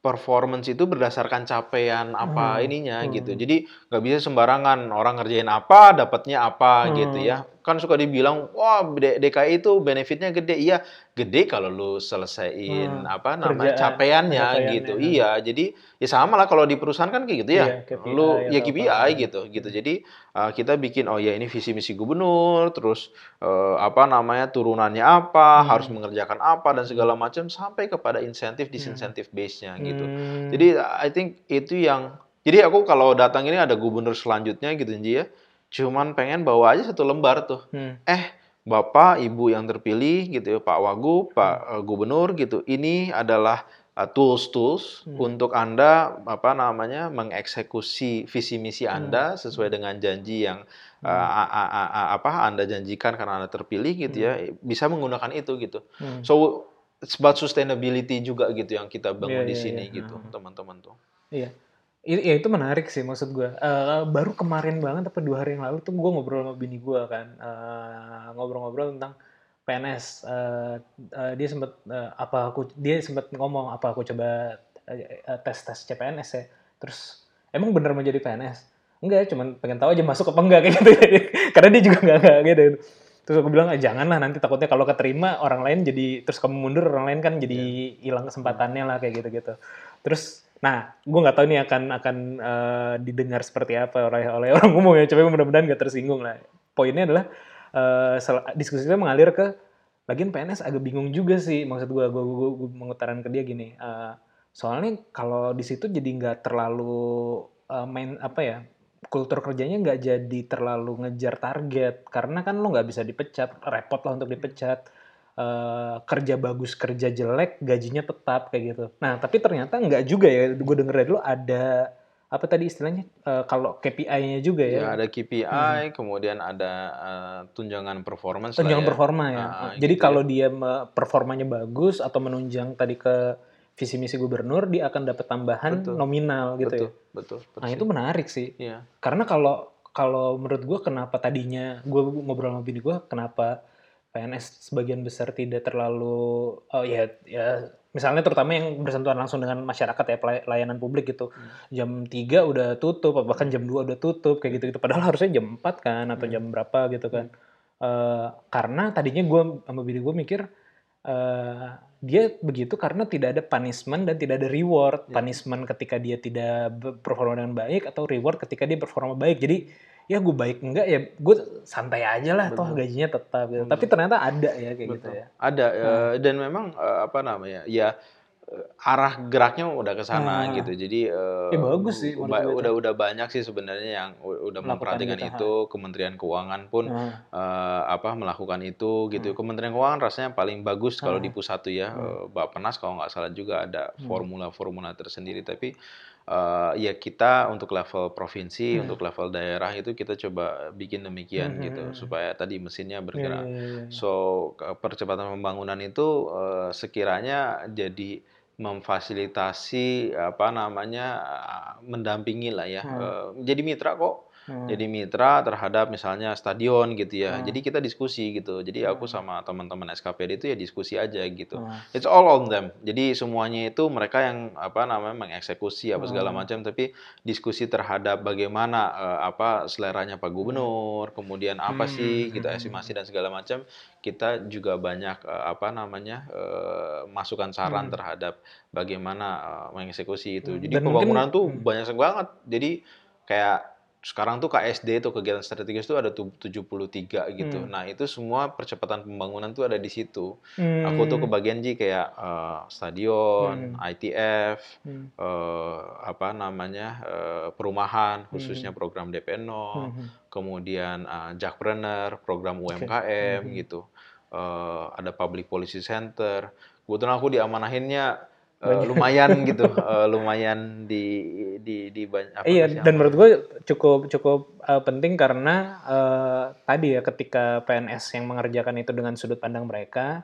performance itu berdasarkan capaian apa Hmm, ininya hmm. gitu. Jadi nggak bisa sembarangan orang ngerjain apa dapatnya apa Hmm. gitu ya. Kan suka dibilang wah DKI itu benefitnya gede. Iya, gede kalau lu selesaiin Hmm, apa namanya kerjaan, capaiannya gitu. hmm. Iya, jadi ya sama lah kalau di perusahaan kan kayak gitu ya. Iya, KPI lu ya atau KPI apa. gitu gitu. Jadi uh, kita bikin oh ya ini visi misi gubernur, terus uh, apa namanya turunannya apa, Hmm. harus mengerjakan apa dan segala macam sampai kepada insentif disinsentif base-nya gitu. Hmm. Jadi I think itu yang jadi aku kalau datang ini ada gubernur selanjutnya gitu Nji ya. Cuman pengen bawa aja satu lembar tuh. Hmm. Eh, Bapak, Ibu yang terpilih gitu ya, Pak Wagub, Pak eh, Gubernur gitu. Ini adalah uh, tools-tools Hmm. untuk Anda apa namanya mengeksekusi visi misi Hmm. Anda sesuai dengan janji yang uh, a- a- a- a- apa Anda janjikan karena Anda terpilih gitu ya. Bisa menggunakan itu gitu. Hmm. So it's about sustainability juga gitu yang kita bangun Iya, di iya, sini iya. gitu, teman-teman tuh. Iya. I- Ya itu menarik sih maksud gue. Eh, baru kemarin banget apa dua hari yang lalu tuh gue ngobrol sama bini gue kan. Eh, ngobrol-ngobrol tentang PNS. Eh, eh, dia sempat eh, apa aku dia sempat ngomong apa aku coba eh, tes tes CPNS ya. Terus emang bener mau jadi PNS? Enggak, cuman pengen tahu aja masuk apa enggak kayak gitu. Karena dia juga enggak enggak gitu. Terus aku bilang, ah, janganlah nanti takutnya kalau keterima orang lain jadi terus kamu mundur orang lain kan jadi hilang kesempatannya lah kayak gitu-gitu. Terus Nah, gue nggak tahu nih akan akan eh, didengar seperti apa oleh oleh orang umum ya. Coba mudah-mudahan nggak tersinggung lah. Poinnya adalah sel- diskusi kita mengalir ke lagian PNS agak bingung juga sih. Maksud gue, gue, gue, gue mengutarakan ke dia gini. eh, soalnya kalau di situ jadi nggak terlalu eh, main apa ya kultur kerjanya nggak jadi terlalu ngejar target karena kan lo nggak bisa dipecat repot lah untuk dipecat Eh, kerja bagus kerja jelek gajinya tetap kayak gitu nah tapi ternyata nggak juga ya gue denger dari lo ada apa tadi istilahnya Eh, kalau KPI-nya juga Ya, ya, ada KPI, kemudian ada eh, tunjangan performance lah tunjangan ya. performa ya Ah, jadi gitu kalau dia me- performanya bagus atau menunjang tadi ke visi misi gubernur dia akan dapat tambahan Betul. nominal gitu betul, ya betul, betul. nah itu menarik sih Iya. karena kalau kalau menurut gue kenapa tadinya gue ngobrol sama bini gue kenapa PNS sebagian besar tidak terlalu oh ya ya misalnya terutama yang bersentuhan langsung dengan masyarakat ya layanan publik gitu. Jam 3 udah tutup bahkan jam 2 udah tutup kayak gitu gitu padahal harusnya jam 4 kan atau jam berapa gitu kan. Eh, karena tadinya gue sama bini gue mikir eh, dia begitu karena tidak ada punishment dan tidak ada reward. Punishment ketika dia tidak performa dengan baik atau reward ketika dia performa baik. Jadi ya gue baik enggak ya gue santai aja lah toh gajinya tetap gitu. Tapi ternyata ada ya kayak gitu ya. Ada eh, dan memang eh, apa namanya? Ya eh, arah geraknya udah ke sana Ah. gitu. Jadi Ya, bagus sih, ba- udah udah banyak sih sebenarnya yang udah Melakukan memperhatikan gitu, itu. Kementerian Keuangan pun Nah, eh, apa melakukan itu gitu. Kementerian Keuangan rasanya paling bagus kalau di pusat tuh ya. Eh, Bappenas kalau nggak salah juga ada formula-formula tersendiri. Tapi eh, ya kita untuk level provinsi, untuk level daerah itu kita coba bikin demikian gitu supaya tadi mesinnya bergerak. iya, iya, iya. So percepatan pembangunan itu eh, sekiranya jadi memfasilitasi apa namanya eh, mendampingi lah ya. Eh, jadi mitra kok. Hmm. Jadi mitra terhadap misalnya stadion gitu ya. Jadi kita diskusi gitu. Jadi aku sama teman-teman SKPD itu ya diskusi aja gitu. Hmm. It's all on them. Jadi semuanya itu mereka yang apa namanya mengeksekusi apa segala macam tapi diskusi terhadap bagaimana eh, apa seleranya Pak Gubernur, kemudian apa sih gitu estimasi dan segala macam. Kita juga banyak eh, apa namanya eh, masukan saran terhadap bagaimana eh, mengeksekusi itu. Jadi Dan mungkin- pembangunan tuh banyak banget. Jadi kayak sekarang tuh KSD tuh kegiatan strategis tuh ada tu- 73 gitu. Nah, itu semua percepatan pembangunan tuh ada di situ. Aku tuh Hmm. kebagian Ji kayak eh, stadion, ITF, Hmm. eh, apa namanya? eh, perumahan khususnya program DP 0, Hmm. kemudian eh, Jakpreneur, program UMKM Hmm. gitu. Eh, ada Public Policy Center. Kebetulan aku diamanahinnya eh, lumayan gitu, eh, lumayan di di di banyak Iya, dan menurut gue cukup cukup uh, penting karena uh, tadi ya ketika PNS yang mengerjakan itu dengan sudut pandang mereka,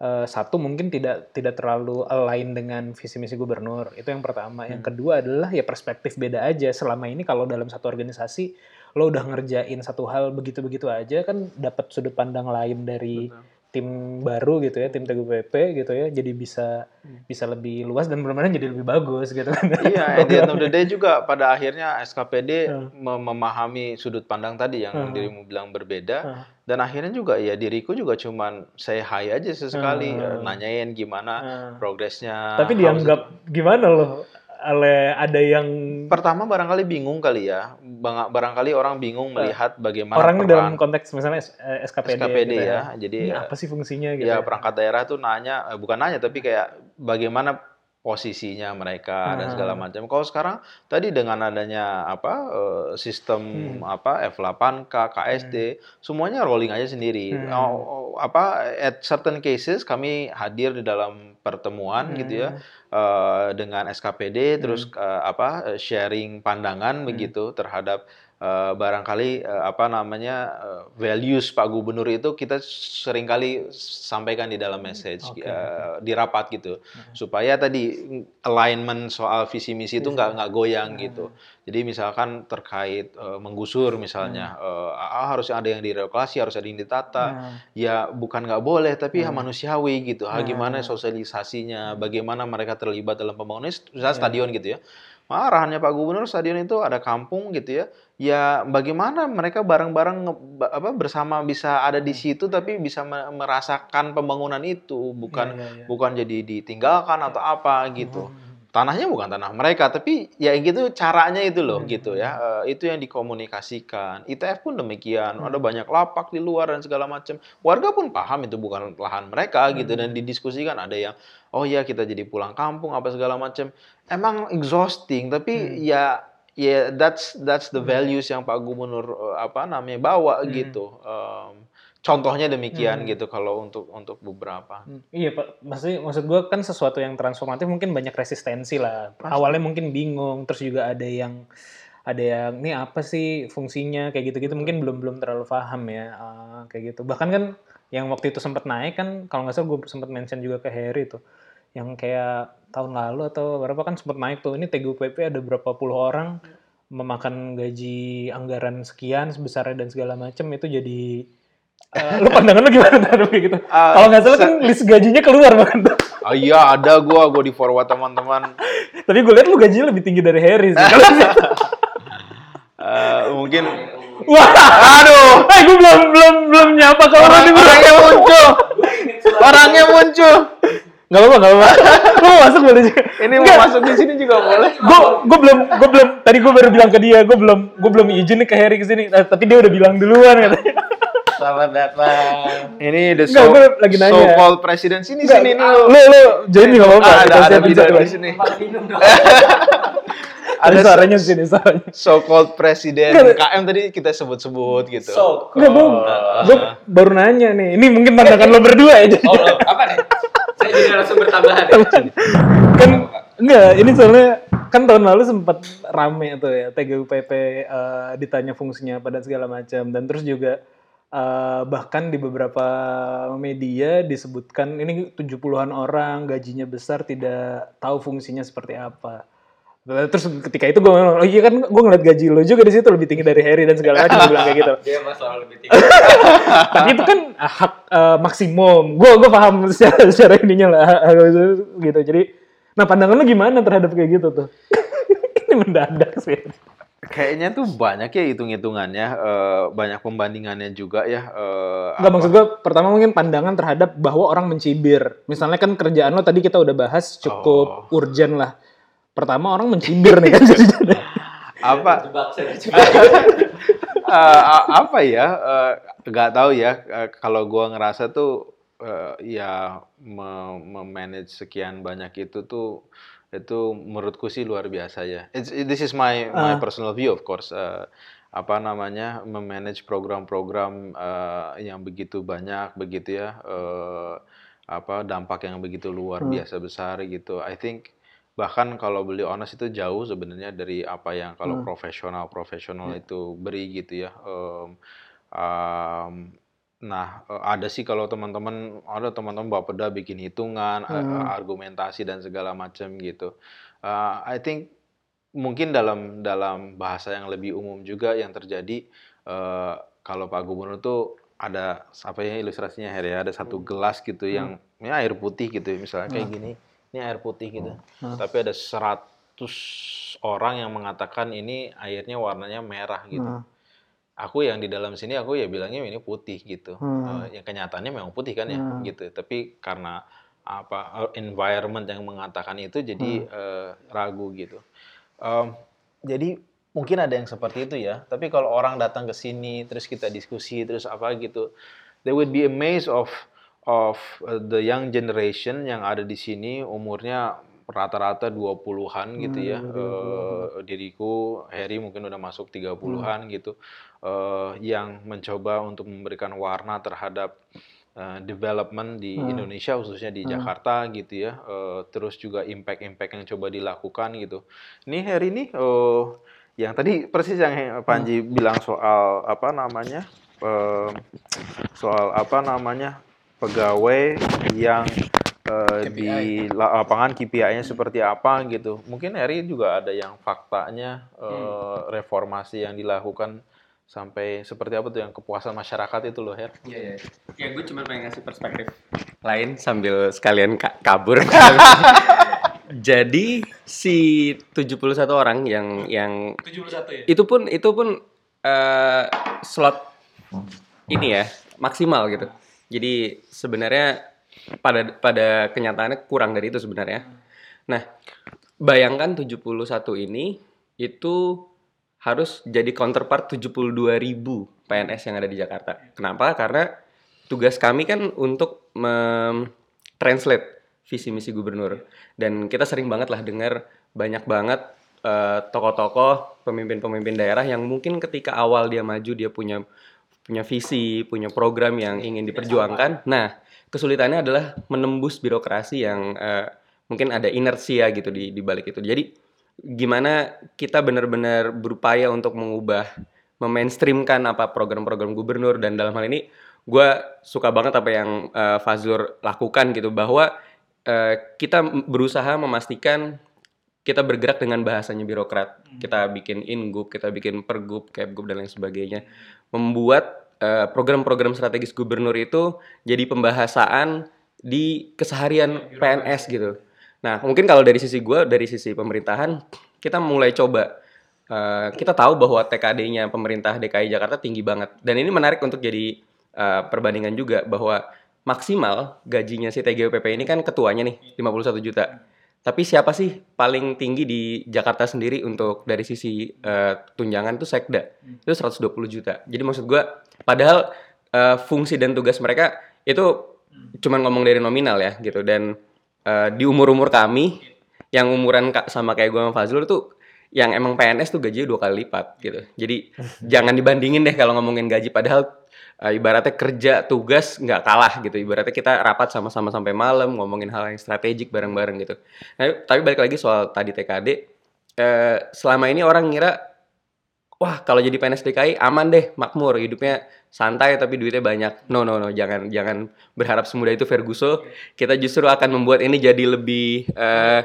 uh, satu mungkin tidak tidak terlalu align dengan visi misi gubernur. Itu yang pertama. Yang kedua adalah ya perspektif beda aja. Selama ini kalau dalam satu organisasi lo udah ngerjain satu hal begitu begitu aja kan dapat sudut pandang lain dari tim baru gitu ya tim TGPP gitu ya jadi bisa bisa lebih luas dan benar-benar jadi lebih bagus gitu kan Iya, at the end of the day juga pada akhirnya SKPD Hmm. mem- memahami sudut pandang tadi yang Hmm. dirimu bilang berbeda Hmm. dan akhirnya juga ya diriku juga cuman say hi aja sesekali Hmm. eh, nanyain gimana Hmm. progresnya. tapi dianggap gimana loh oleh ada yang Pertama barangkali bingung kali ya, barangkali orang bingung melihat bagaimana orang dalam konteks misalnya S- eh, SKPD, SKPD gitu ya. Jadi Ini eh, apa sih fungsinya gitu ya perangkat daerah tuh nanya, eh, bukan nanya tapi kayak bagaimana posisinya mereka dan segala Ah. macam. Kalau sekarang tadi dengan adanya apa eh, sistem Hmm. apa F8K, KSD, semuanya rolling aja sendiri. Hmm. Oh, oh, apa at certain cases kami hadir di dalam pertemuan gitu ya Hmm. eh, dengan SKPD terus eh, apa sharing pandangan begitu terhadap eh, barangkali eh, apa namanya eh, values Pak Gubernur itu kita sering kali sampaikan di dalam message eh, di rapat gitu. Supaya tadi alignment soal visi misi itu nggak nggak goyang gitu. Jadi misalkan terkait menggusur misalnya eh, ah, harus ada yang direlokasi harus ada yang ditata. Nah, ya bukan nggak boleh tapi ya manusiawi gitu. Ah, Hmm. gimana sosialisasinya, bagaimana mereka terlibat dalam pembangunan? Misalnya Iya. stadion gitu ya. Mah arahannya Pak Gubernur stadion itu ada kampung gitu ya. Ya bagaimana mereka bareng-bareng apa bersama bisa ada Hmm. di situ tapi bisa me- merasakan pembangunan itu bukan iya, iya. bukan jadi ditinggalkan atau apa gitu. Hmm. Tanahnya bukan tanah mereka tapi ya gitu caranya itu loh Hmm. gitu ya. Eh, itu yang dikomunikasikan. ITF pun demikian. Hmm. Ada banyak lapak di luar dan segala macam. Warga pun paham itu bukan lahan mereka gitu Hmm. dan didiskusikan ada yang oh ya kita jadi pulang kampung apa segala macam. Emang exhausting tapi Hmm. Ya ya that's that's the values yang Pak Gubernur eh, apa namanya bawa Hmm. gitu. Em, contohnya demikian Hmm. gitu kalau untuk untuk beberapa. Hmm, Iya pak, maksud maksud gue kan sesuatu yang transformatif mungkin banyak resistensi lah. Pasti. Awalnya mungkin bingung, terus juga ada yang ada yang ini apa sih fungsinya kayak gitu-gitu mungkin belum belum terlalu paham ya ah, kayak gitu. Bahkan kan yang waktu itu sempat naik kan kalau nggak salah gue sempat mention juga ke Harry tuh yang kayak tahun lalu atau berapa kan sempat naik tuh ini TGUPP ada berapa puluh orang memakan gaji anggaran sekian sebesarnya dan segala macam itu jadi eh, lu pandangan lu gimana terhadap gitu? Ah, Kalau nggak salah kan list gajinya keluar bahkan. Ah iya ada gua gua di forward teman-teman. Tapi gue lihat lu gajinya lebih tinggi dari Harry sih. Eh, mungkin Wah, aduh, eh gue belum belum belum nyapa ke orang orangnya muncul. Orangnya muncul. Gak apa-apa, gak apa-apa. Lu mau masuk boleh juga. Ini mau masuk di sini juga boleh. Gue gue belum gue belum tadi gue baru bilang ke dia, gue belum gue belum izin nih ke Harry ke sini. Eh, tapi dia udah bilang duluan katanya. Selamat datang. Ini the Enggak, so, gua lagi nanya. so called president sini Enggak, sini nih. Lu lu jadi nggak apa-apa. Ah, ada ada satu di sini. Ada Ada suaranya di sini suaranya. so called presiden Enggak. KM tadi kita sebut-sebut gitu. So, Enggak, gue gue baru nanya nih. Ini mungkin pandangan lo berdua aja. oh, apa nih? Saya jadi langsung bertambahan. ya. kan enggak ini soalnya kan tahun lalu sempat rame tuh ya TGUPP eh, ditanya fungsinya pada segala macam dan terus juga eh, bahkan di beberapa media disebutkan ini 70-an orang gajinya besar tidak tahu fungsinya seperti apa. Nah, Terus ketika itu gue ngomong, oh iya kan gue ngeliat gaji lo juga di situ lebih tinggi dari Harry dan segala macam gue bilang kayak gitu. Dia masalah lebih tinggi. Tapi itu kan hak eh, maksimum. Gue gue paham secara, secara ininya lah gitu. Jadi, nah pandangan lu gimana terhadap kayak gitu tuh? Ini mendadak sih. Kayaknya tuh banyak ya hitung-hitungannya, eh, banyak pembandingannya juga ya. eh, Enggak maksud gue pertama mungkin pandangan terhadap bahwa orang mencibir. Misalnya kan kerjaan lo tadi kita udah bahas cukup urgent lah. Pertama orang mencibir nih kan apa? A- apa ya? Eh, nggak tahu ya. Eh, kalau gua ngerasa tuh eh, ya me- memanage sekian banyak itu tuh itu menurutku sih luar biasa ya. It's, this is my my Ah. personal view of course. Eh, apa namanya? Memanage program-program eh, yang begitu banyak begitu ya. Eh, apa dampak yang begitu luar Hmm. biasa besar gitu. I think bahkan kalau beli honest itu jauh sebenarnya dari apa yang kalau Hmm. profesional profesional itu beri gitu ya. Em, em, nah ada sih kalau teman-teman ada teman-teman bapeda bikin hitungan, Hmm. argumentasi dan segala macam gitu. Eh, I think mungkin dalam dalam bahasa yang lebih umum juga yang terjadi eh, kalau Pak Gubernur tuh ada apa ya ilustrasinya Her ya ada satu gelas gitu yang ini air putih gitu misalnya kayak gini ini air putih gitu Hmm. tapi ada 100 orang yang mengatakan ini airnya warnanya merah gitu Hmm. aku yang di dalam sini aku ya bilangnya ini putih gitu Hmm. Eh, yang kenyataannya memang putih kan ya Hmm. gitu tapi karena apa eh, environment yang mengatakan itu jadi eh, ragu gitu Em, jadi mungkin ada yang seperti itu ya tapi kalau orang datang ke sini terus kita diskusi terus apa gitu they would be amazed of of uh, the young generation yang ada di sini umurnya rata-rata 20-an gitu ya. Eh, diriku Harry mungkin udah masuk 30-an gitu. eh, yang mencoba untuk memberikan warna terhadap eh, development di Indonesia khususnya di Jakarta gitu ya. Eh, terus juga impact-impact yang coba dilakukan gitu. Ini Harry nih eh, yang tadi persis yang Panji bilang soal apa namanya? eh, soal apa namanya? Pegawai yang eh, di la- lapangan KPI-nya seperti apa gitu. Mungkin Eri juga ada yang faktanya eh, reformasi yang dilakukan sampai seperti apa tuh yang kepuasan masyarakat itu loh Her. Iya, iya. Ya gue cuma pengen ngasih perspektif lain sambil sekalian ka- kabur. Jadi si 71 orang yang yang 71 ya? itu pun itu pun eh, slot ini ya maksimal gitu. Jadi sebenarnya pada pada kenyataannya kurang dari itu sebenarnya. Nah, bayangkan 71 ini itu harus jadi counterpart 72.000 PNS yang ada di Jakarta. Kenapa? Karena tugas kami kan untuk translate visi misi gubernur dan kita sering banget lah dengar banyak banget eh, tokoh-tokoh pemimpin-pemimpin daerah yang mungkin ketika awal dia maju dia punya punya visi punya program yang ingin diperjuangkan. Nah kesulitannya adalah menembus birokrasi yang eh, mungkin ada inersia gitu di di balik itu. Jadi gimana kita benar-benar berupaya untuk mengubah memainstreamkan apa program-program gubernur dan dalam hal ini gue suka banget apa yang eh, Fazlur lakukan gitu. Bahwa eh, kita berusaha memastikan kita bergerak dengan bahasanya birokrat. Kita bikin ingub kita bikin pergub kepgub dan lain sebagainya. Membuat eh, program-program strategis gubernur itu jadi pembahasan di keseharian PNS gitu. Nah mungkin kalau dari sisi gue dari sisi pemerintahan kita mulai coba. Eh, kita tahu bahwa TKD-nya pemerintah DKI Jakarta tinggi banget. Dan ini menarik untuk jadi eh, perbandingan juga bahwa maksimal gajinya si TGOPP ini kan ketuanya nih 51 juta. Tapi siapa sih paling tinggi di Jakarta sendiri untuk dari sisi eh, tunjangan tuh Sekda. Itu 120 juta. Jadi maksud gua padahal eh, fungsi dan tugas mereka itu cuman ngomong dari nominal ya gitu dan eh, di umur-umur kami yang umuran sama kayak gua sama Fazlur tuh yang emang PNS tuh gajinya dua kali lipat gitu. Jadi jangan dibandingin deh kalau ngomongin gaji padahal eh, ibaratnya kerja tugas nggak kalah gitu. Ibaratnya kita rapat sama-sama sampai malam ngomongin hal yang strategik bareng-bareng gitu. Nah, tapi balik lagi soal tadi TKD eh, selama ini orang ngira wah kalau jadi PNS DKI aman deh makmur hidupnya santai tapi duitnya banyak. No no no jangan jangan berharap semudah itu Ferguson. Kita justru akan membuat ini jadi lebih eh,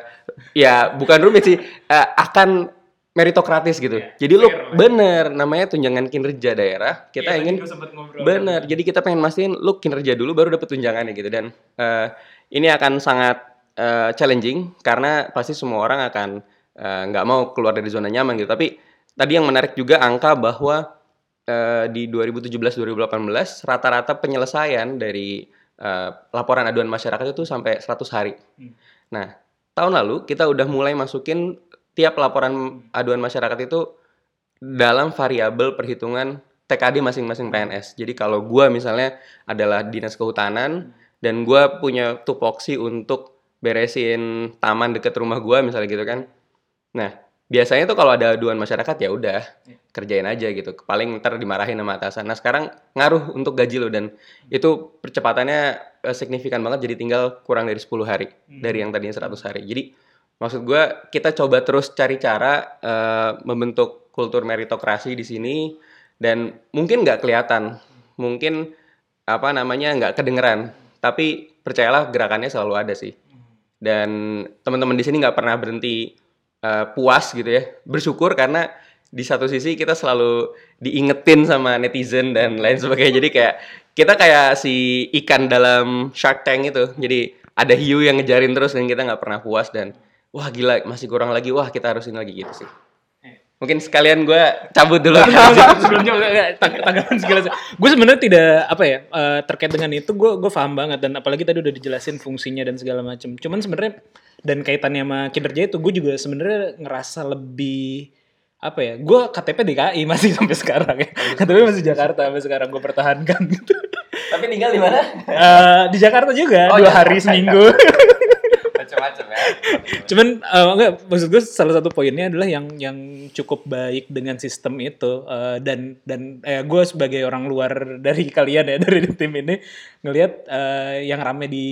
ya bukan rumit sih eh, akan meritokratis gitu. Jadi lu bener namanya tunjangan kinerja daerah. Kita ingin bener. Jadi kita pengen mastiin lu kinerja dulu baru dapet tunjangannya gitu dan eh, ini akan sangat eh, challenging karena pasti semua orang akan eh, nggak mau keluar dari zona nyaman gitu. Tapi tadi yang menarik juga angka bahwa eh, di 2017-2018 rata-rata penyelesaian dari eh, laporan aduan masyarakat itu sampai 100 hari. Nah, tahun lalu kita udah mulai masukin tiap laporan aduan masyarakat itu dalam variabel perhitungan TKD masing-masing PNS. Jadi kalau gua misalnya adalah dinas kehutanan dan gua punya tupoksi untuk beresin taman deket rumah gua misalnya gitu kan. Nah, biasanya tuh kalau ada aduan masyarakat ya udah kerjain aja gitu. Paling ntar dimarahin sama atasan. Nah sekarang ngaruh untuk gaji lo dan itu percepatannya eh, signifikan banget jadi tinggal kurang dari 10 hari dari yang tadinya 100 hari. Jadi maksud gua kita coba terus cari cara eh, membentuk kultur meritokrasi di sini dan mungkin nggak kelihatan, mungkin apa namanya nggak kedengeran, tapi percayalah gerakannya selalu ada sih. Dan teman-teman di sini nggak pernah berhenti eh, puas gitu ya, bersyukur karena di satu sisi kita selalu diingetin sama netizen dan lain sebagainya. Jadi kayak kita kayak si ikan dalam Shark Tank itu. Jadi ada hiu yang ngejarin terus dan kita nggak pernah puas dan wah gila masih kurang lagi, wah kita harus ini lagi gitu sih. Mungkin sekalian gue cabut dulu. sebelumnya tang- tanggapan segala gue sebenarnya tidak apa ya eh, terkait dengan itu gue gue paham banget. Dan apalagi tadi udah dijelasin fungsinya dan segala macam. Cuman sebenarnya dan kaitannya sama kinerja itu gue juga sebenarnya ngerasa lebih apa ya gue KTP DKI masih sampai sekarang ya. KTP masih Jakarta sampai sekarang gue pertahankan. Gitu Tapi tinggal di mana? Eh, di Jakarta juga. Oh, dua hari seminggu Macam-macam ya. Cuman eh, enggak maksud gue salah satu poinnya adalah yang yang cukup baik dengan sistem itu eh, dan dan eh, gue sebagai orang luar dari kalian ya dari tim ini ngelihat eh, yang rame di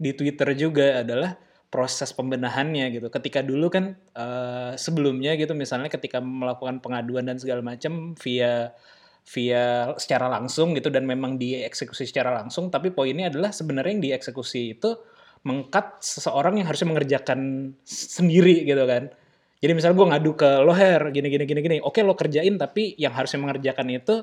di Twitter juga adalah proses pembenahannya gitu. Ketika dulu kan eh, sebelumnya gitu misalnya ketika melakukan pengaduan dan segala macam via via secara langsung gitu dan memang dieksekusi secara langsung tapi poinnya adalah sebenarnya yang dieksekusi itu mengkat seseorang yang harusnya mengerjakan sendiri gitu kan. Jadi misalnya gue ngadu ke lo her gini gini gini gini. Oke lo kerjain tapi yang harusnya mengerjakan itu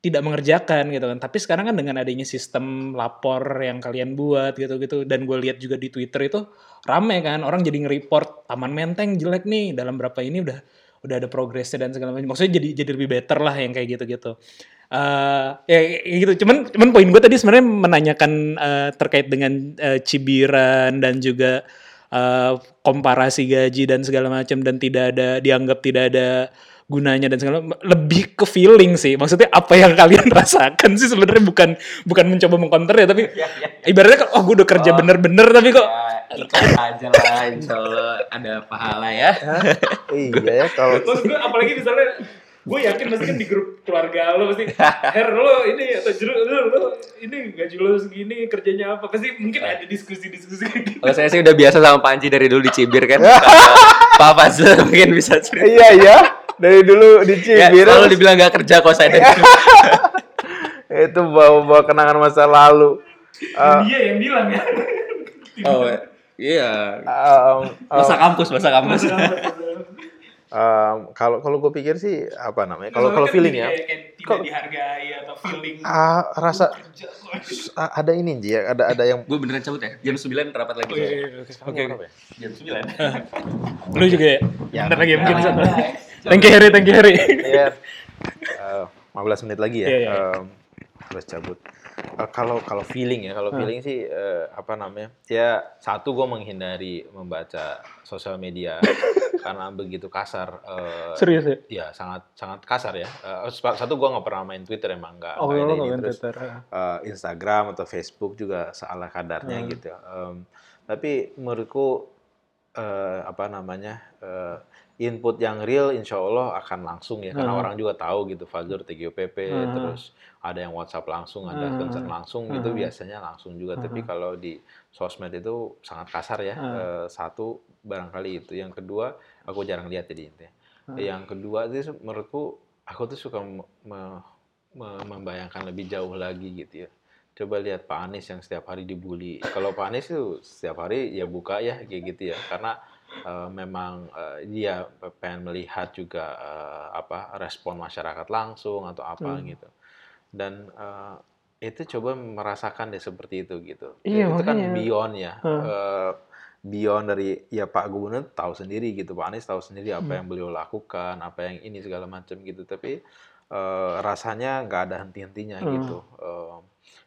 tidak mengerjakan gitu kan. Tapi sekarang kan dengan adanya sistem lapor yang kalian buat gitu gitu dan gue lihat juga di twitter itu rame kan. Orang jadi nge-report taman menteng jelek nih dalam berapa ini udah udah ada progresnya dan segala macam. Maksudnya jadi jadi lebih better lah yang kayak gitu Eh ya, ya gitu. Cuman cuman poin gue tadi sebenarnya menanyakan eh, terkait dengan eh, cibiran dan juga eh, komparasi gaji dan segala macam dan tidak ada dianggap tidak ada gunanya dan segala lebih ke feeling sih. Maksudnya apa yang kalian rasakan sih sebenarnya bukan bukan mencoba mengcounter ya tapi ibaratnya kan oh gue udah kerja bener-bener tapi kok Ya, aja lah, insya Allah ada pahala ya. iya ya kalau Maksud gue apalagi misalnya gue yakin pasti kan di grup keluarga lo pasti Her lo ini atau Jero lo, lo ini gaji lo segini kerjanya apa pasti mungkin ada diskusi-diskusi kayak gitu. Kalau saya sih udah biasa sama Panji dari dulu di Cibir kan. Pak Fazil mungkin bisa cerita. iya ya dari dulu di Ya, Cibir selalu dibilang gak kerja kok saya dari dulu. itu bawa-bawa kenangan masa lalu Dan dia yang bilang ya. Oh, iya. Um, Masa kampus, masa kampus. Um, kalau kalau gue pikir sih apa namanya kalau kalau Kan feeling ya kayak, kayak tidak Kok- dihargai atau feeling ah, rasa kerja ada ini Ji ya ada ada yang Gue beneran cabut ya. Jam 9 rapat lagi. Oh, iya, iya, oke oke oke. Jam 9. Lu juga ya? Ya, Bentar lagi mungkin ya, satu. ya. Thank you Harry, thank you Harry. Iya. Eh, 15 menit lagi ya. Iya, iya. Em, harus cabut. Eh, kalau kalau feeling ya, kalau feeling sih eh, apa namanya? Ya satu gue menghindari membaca sosial media karena begitu kasar. eh, Serius ya? ya sangat sangat kasar ya. Eh, satu gue nggak pernah main Twitter emang nggak. Oh, nggak main Terus, Twitter. eh, Instagram atau Facebook juga seala kadarnya Hmm. gitu. Em, tapi menurutku eh, apa namanya eh, input yang real insya Allah akan langsung ya karena Hmm. orang juga tahu gitu Fazlur TGOPP Hmm. terus ada yang WhatsApp langsung ada Hmm. concern langsung gitu Hmm. biasanya langsung juga tapi Hmm. kalau di sosmed itu sangat kasar ya Hmm. Satu barangkali itu yang kedua aku jarang lihat jadi intinya Hmm. yang kedua itu menurutku aku tuh suka me- me- me- membayangkan lebih jauh lagi gitu ya coba lihat Pak Anies yang setiap hari dibully. Kalau Pak Anies itu setiap hari ya buka ya kayak gitu ya, karena eh, memang eh, dia pengen melihat juga eh, apa respon masyarakat langsung atau apa Hmm. gitu. Dan itu coba merasakan deh seperti itu gitu. Iya, itu kan makanya. beyond ya. Hmm. Eh, beyond dari ya Pak Gubernur tahu sendiri gitu, Pak Anies tahu sendiri apa Hmm. yang beliau lakukan, apa yang ini segala macam gitu. Tapi eh, rasanya nggak ada henti-hentinya Hmm. gitu. Eh,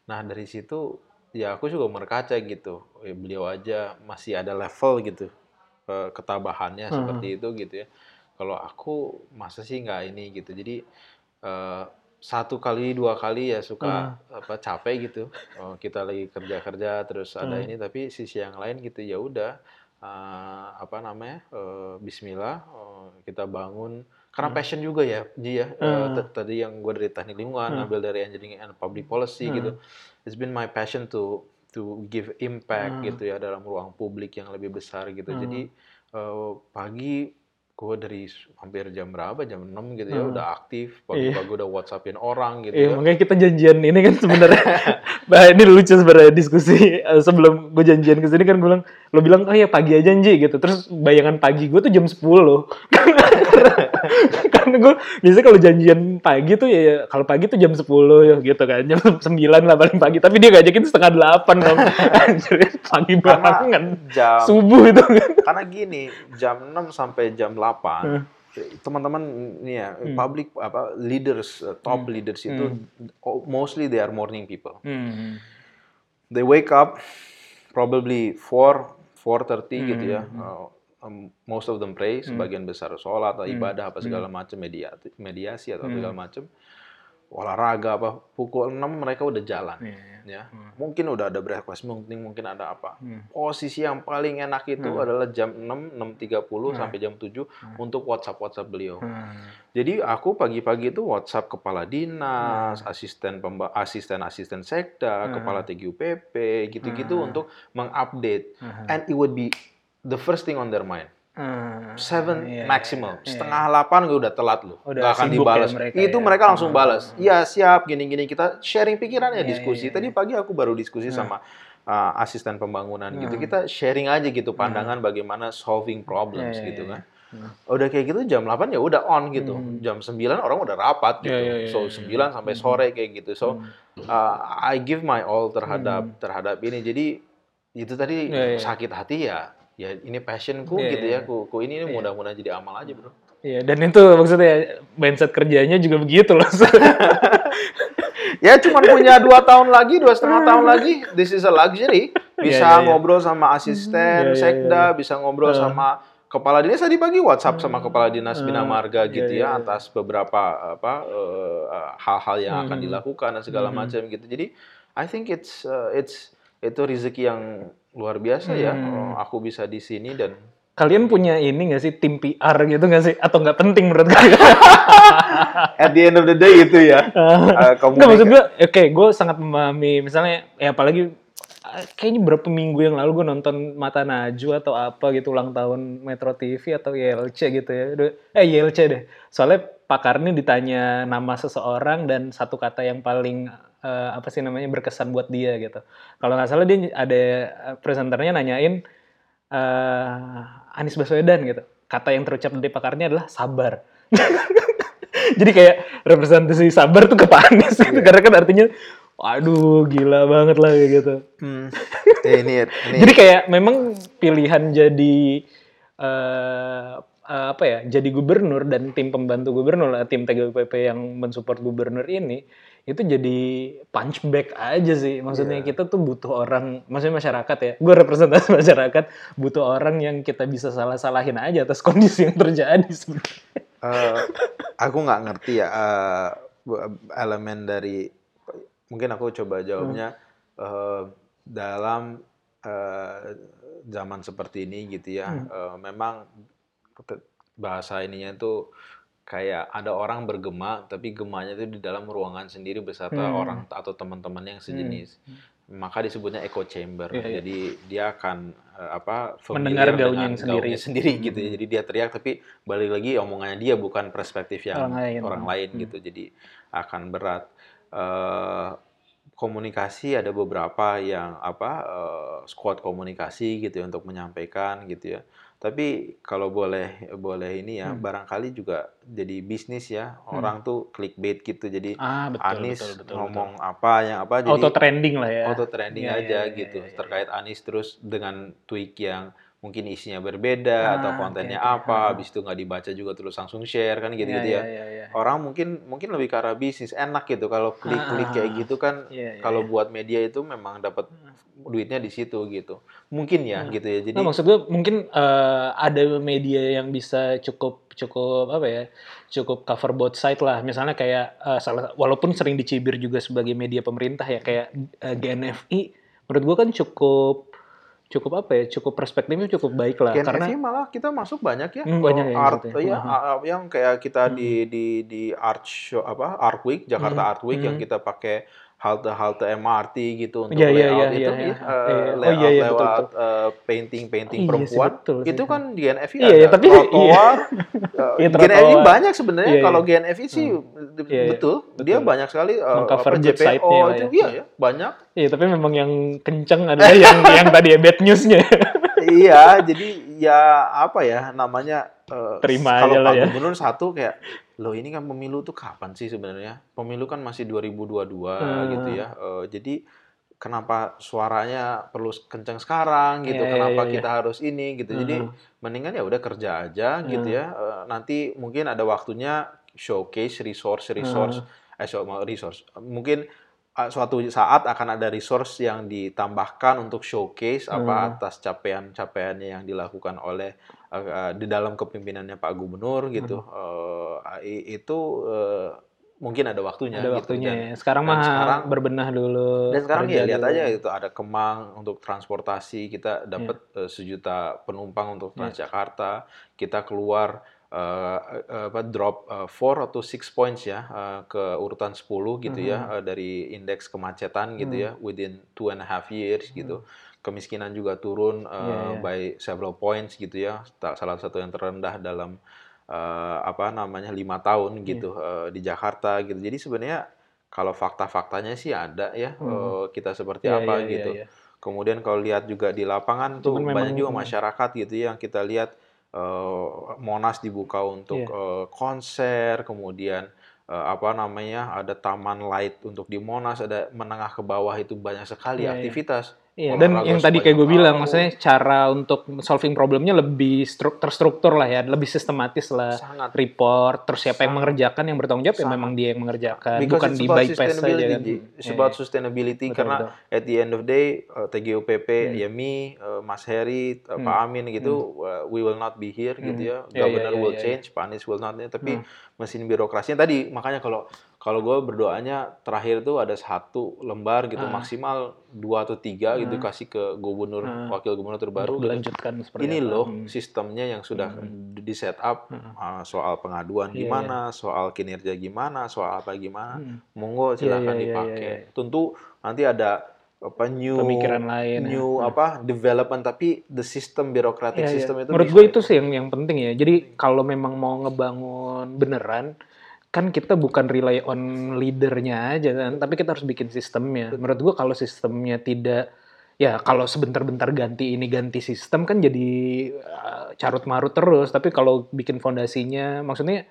nah dari situ ya aku juga berkaca gitu, Eh, beliau aja masih ada level gitu eh, ketabahannya Hmm. seperti itu gitu ya. Kalau aku masa sih nggak ini gitu. Jadi satu kali dua kali ya suka apa capek gitu. Oh, kita lagi kerja-kerja terus ada Hmm. ini tapi sisi yang lain gitu ya udah eh, apa namanya eh, Bismillah eh, kita bangun karena passion juga ya Ji ya Hmm. t- tadi yang gue dari teknik lingkungan ngambil dari engineering and public policy Hmm. gitu it's been my passion to to give impact Hmm. gitu ya dalam ruang publik yang lebih besar gitu Hmm. jadi eh, pagi gue dari hampir jam berapa jam 6 gitu ya Hmm. udah aktif Iya. pagi-pagi udah whatsappin orang gitu Iya, ya makanya kita janjian ini kan sebenarnya. bah, ini lucu sebenarnya diskusi eh, sebelum gue janjian ke sini kan gue bilang, lo bilang oh ya pagi aja Nji gitu. Terus bayangan pagi gue tuh jam 10 loh. Karena gue biasanya kalau janjian pagi tuh ya, ya kalau pagi tuh jam 10 ya gitu kan. Jam 9 lah paling pagi. Tapi dia ngajakin setengah 8 dong. Anjir, pagi banget. jam Subuh itu kan. karena gini jam 6 sampai jam 8 Hmm. teman-teman ini ya public apa leaders uh, top leaders itu oh, mostly they are morning people Hmm. they wake up probably 4 4:30 gitu ya Uh, um, most of them pray sebagian besar sholat atau ibadah apa segala macam media mediasi atau segala macam. Olahraga apa pukul 6 mereka udah jalan ya. Mungkin udah ada breakfast mungkin mungkin ada apa. Posisi yang paling enak itu adalah jam 6 6.30 sampai jam 7 untuk WhatsApp WhatsApp beliau. Hmm. jadi aku pagi-pagi itu WhatsApp kepala dinas, asisten pemba asisten asisten sekda, kepala TGUPP, gitu-gitu untuk mengupdate. And it would be the first thing on their mind. Hmm. Seven Iya, maximum, setengah delapan gue udah telat loh, Udah nggak akan sibuk ya dibalas. mereka itu ya. mereka langsung balas. Iya siap, gini-gini kita sharing pikiran ya Iya, diskusi. iya, Tadi pagi aku baru diskusi sama uh, asisten pembangunan gitu. Kita sharing aja gitu pandangan bagaimana solving problems Iya, iya, gitu iya. kan. Udah kayak gitu jam 8 ya udah on gitu. Jam 9 orang udah rapat gitu. Iya, iya, iya, so iya, 9 sampai sore kayak gitu. So uh, I give my all terhadap terhadap ini. Jadi itu tadi Iya, iya. sakit hati ya. Ya ini passionku Iya, gitu iya, ya. Ku, ku ini mudah-mudahan jadi amal aja, Bro. Iya, dan itu maksudnya mindset kerjanya juga begitu loh. Ya cuma punya dua tahun lagi, dua setengah tahun lagi. This is a luxury. Bisa Iya, iya, iya. ngobrol sama asisten, Iya, iya, sekda, bisa ngobrol sama kepala dinas tadi pagi WhatsApp sama kepala dinas Bina Marga Iya, gitu iya, ya atas beberapa apa eh, eh, hal-hal yang akan Hmm. dilakukan dan segala macam gitu. Jadi I think it's uh, it's itu rezeki yang luar biasa ya. Hmm. Aku bisa di sini dan Kalian punya ini nggak sih tim PR gitu nggak sih? Atau nggak penting menurut kalian? at the end of the day itu ya. eh, Nggak maksud gue, oke, gue sangat memahami. Misalnya, ya apalagi eh, kayaknya berapa minggu yang lalu gue nonton Mata Najwa atau apa gitu ulang tahun Metro TV atau YLC gitu ya. Eh YLC deh. Soalnya Pak Karni ditanya nama seseorang dan satu kata yang paling eh, apa sih namanya berkesan buat dia gitu. Kalau nggak salah dia ada eh, presenternya nanyain eh Anies Baswedan gitu. Kata yang terucap dari Pak Karni adalah sabar. Jadi kayak representasi sabar tuh ke Pak Anies gitu. Karena kan artinya waduh gila banget lah kayak gitu. Hmm. Ya, ini, ini Jadi kayak memang pilihan jadi eh eh, apa ya? Jadi gubernur dan tim pembantu gubernur, eh, tim TGUPP yang mensupport gubernur ini itu jadi punchback aja sih. Maksudnya kita tuh butuh orang, maksudnya masyarakat ya. Gue representasi masyarakat, butuh orang yang kita bisa salah-salahin aja atas kondisi yang terjadi sebenarnya. Eh, aku nggak ngerti ya bu- elemen dari mungkin aku coba jawabnya eh, dalam eh, zaman seperti ini gitu ya eh, memang te- bahasa ininya itu kayak ada orang bergema tapi gemanya itu di dalam ruangan sendiri beserta Hmm. orang atau teman-teman yang sejenis maka disebutnya echo chamber Iya, iya. jadi dia akan eh, apa Mendengar dengan yang sendiri. sendiri gitu ya jadi dia teriak tapi balik lagi omongannya dia bukan perspektif yang Orang lain. orang lain Hmm. gitu jadi akan berat Eh, komunikasi ada beberapa yang apa eh, squad komunikasi gitu ya untuk menyampaikan gitu ya tapi kalau boleh boleh ini ya Hmm. barangkali juga jadi bisnis ya orang tuh clickbait gitu jadi Ah, betul, Anies betul, betul, ngomong apa yang apa betul. jadi Auto trending lah ya. auto trending Iya, aja iya, iya, gitu iya, iya. terkait Anies terus dengan tweet yang mungkin isinya berbeda Ah, atau kontennya oke. apa Ah. habis itu nggak dibaca juga terus langsung share kan gitu-gitu Iya, ya iya, iya, iya. orang mungkin mungkin lebih ke arah bisnis enak gitu kalau klik-klik kayak Ah. gitu kan Iya, iya, kalau iya. buat media itu memang dapat duitnya di situ gitu mungkin ya gitu ya jadi Nah, maksud gue mungkin eh, ada media yang bisa cukup cukup apa ya cukup cover both side lah misalnya kayak eh, salah walaupun sering dicibir juga sebagai media pemerintah ya kayak eh, GNFI menurut gue kan cukup cukup apa ya? Cukup perspektifnya cukup baik lah Gen karena FI malah kita masuk banyak ya. Hmm, banyak ya yang art, ya. iya, Hmm. a- a- yang kayak kita di di di art show apa Art Week Jakarta Hmm, Art Week yang hmm. kita pakai halte-halte MRT gitu untuk Iya, iya, layout iya, itu iya, ya, iya. eh, Iya. Oh, layout iya, iya, betul, lewat eh, painting-painting Iya sih, perempuan betul sih. itu kan di GNFI Iya, ada iya, tapi- trotoar. eh, Iya, GNFI banyak sebenarnya Iya, kalau iya. GNFI sih Iya, iya, betul, dia betul. banyak sekali eh, Mengcover apa JPO lah itu ya. iya ya banyak Iya, tapi memang yang kenceng adalah yang yang tadi ya bad newsnya. iya, jadi ya apa ya namanya eh, Terima kalau aja lah ya. Gubernur satu kayak loh ini kan pemilu tuh kapan sih sebenarnya? Pemilu kan masih 2022 Hmm. gitu ya. Eh, jadi kenapa suaranya perlu kenceng sekarang gitu? Iya, iya, kenapa iya, kita harus ini gitu? Jadi Hmm. mendingan ya udah kerja aja gitu Hmm. ya. Eh, nanti mungkin ada waktunya showcase resource resource eh so- resource. Mungkin uh, suatu saat akan ada resource yang ditambahkan untuk showcase apa Hmm. atas capaian-capaiannya yang dilakukan oleh uh, uh, di dalam kepemimpinannya Pak Gubernur gitu. Uh, i- itu uh, mungkin ada waktunya. Ada gitu. waktunya Dan, ya. Sekarang mah sekarang- berbenah dulu. dan sekarang ya lihat dulu. aja itu ada Kemang untuk transportasi kita dapat uh, sejuta penumpang untuk Iya. Transjakarta. Kita keluar uh, uh, apa drop uh, four atau six points ya uh, ke urutan 10 gitu ya uh, dari indeks kemacetan gitu Mhm. ya within two and a half years gitu. Kemiskinan juga turun uh, Iya, iya. by several points gitu ya. Salah satu yang terendah dalam uh, apa namanya lima tahun gitu uh, di Jakarta gitu. Jadi sebenarnya kalau fakta-faktanya sih ada ya Hmm. uh, kita seperti Iya, apa iya, iya, gitu. iya. Kemudian kalau lihat juga di lapangan tuh Cuman banyak memang- juga masyarakat gitu ya yang kita lihat eh, Monas dibuka untuk Iya. eh, konser, kemudian apa namanya ada taman light untuk di Monas, ada menengah ke bawah itu banyak sekali Iya, iya. aktivitas. Iya, dan yang tadi kayak gue bilang, maksudnya cara untuk solving problemnya lebih stru- terstruktur lah ya, lebih sistematis lah. Sangat. Report, terus siapa yang Sangat. mengerjakan, yang bertanggung jawab ya Sangat. memang dia yang mengerjakan, Because bukan di bypass saja kan. It's about iya. sustainability Betul, karena betul. at the end of the day uh, TGOPP, Hmm. Yemi, uh, Mas Heri, uh, Hmm. Pak Amin gitu, uh, we will not be here gitu Hmm. ya. Iya, iya, Governor iya, will iya, iya. change, Pak Anies will not. Tapi Hmm. mesin birokrasinya tadi makanya kalau kalau gue berdoanya terakhir tuh ada satu lembar gitu Ah. maksimal dua atau tiga gitu Ah. kasih ke gubernur Ah. wakil gubernur terbaru Untuk gitu. dilanjutkan seperti ini apa. loh Hmm. sistemnya yang sudah di set up Hmm. uh, soal pengaduan Iya, gimana, soal kinerja gimana, soal apa gimana. Hmm. Monggo Iya, silahkan iya, iya, dipakai. iya, iya. Tentu nanti ada apa new Pemikiran lain, ya. new Hmm. apa development tapi the system birokratik Iya, iya. system itu Menurut gue itu sih yang yang penting ya. Jadi kalau memang mau ngebangun beneran, kan kita bukan rely on leadernya aja kan, tapi kita harus bikin sistemnya. Menurut gue kalau sistemnya tidak ya kalau sebentar-bentar ganti ini ganti sistem kan jadi uh, carut marut terus. Tapi kalau bikin fondasinya, maksudnya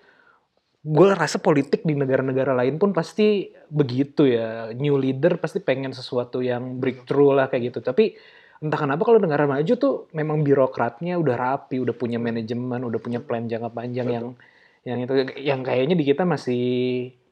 gue rasa politik di negara-negara lain pun pasti begitu ya. New leader pasti pengen sesuatu yang breakthrough lah kayak gitu. Tapi entah kenapa kalau negara maju tuh memang birokratnya udah rapi, udah punya manajemen, udah punya plan jangka panjang yang yang itu yang kayaknya di kita masih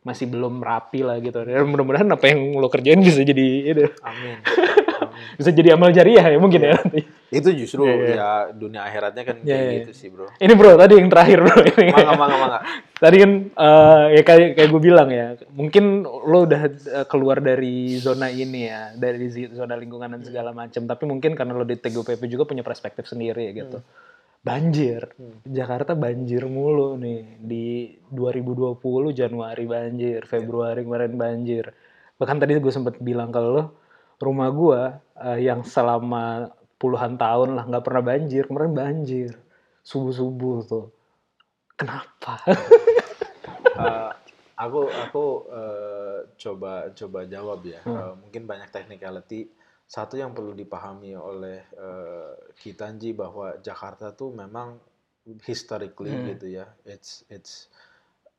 masih belum rapi lah gitu. Dan mudah-mudahan apa yang lo kerjain bisa jadi itu, amin. Amin. bisa jadi amal jariah ya mungkin ya nanti. Itu justru Iya, iya. ya dunia akhiratnya kan Iya, kayak iya. gitu sih, Bro. Ini bro, tadi yang terakhir bro. Ini Mangga mangga mangga. Tadi kan eh, ya kayak kayak gue bilang ya, mungkin lo udah eh, keluar dari zona ini ya, dari zona lingkungan dan segala macam. Tapi mungkin karena lo di TGOPP juga punya perspektif sendiri gitu. Banjir, Jakarta banjir mulu nih di 2020 Januari banjir, Februari kemarin banjir. Bahkan tadi gue sempat bilang ke lo, rumah gue eh, yang selama puluhan tahun lah nggak pernah banjir, kemarin banjir subuh subuh tuh. Kenapa? Eh, aku aku eh, coba coba jawab ya. Hmm. Eh, mungkin banyak technicality. Satu yang perlu dipahami oleh eh, Kitanji bahwa Jakarta tuh memang historically Hmm. gitu ya. It's it's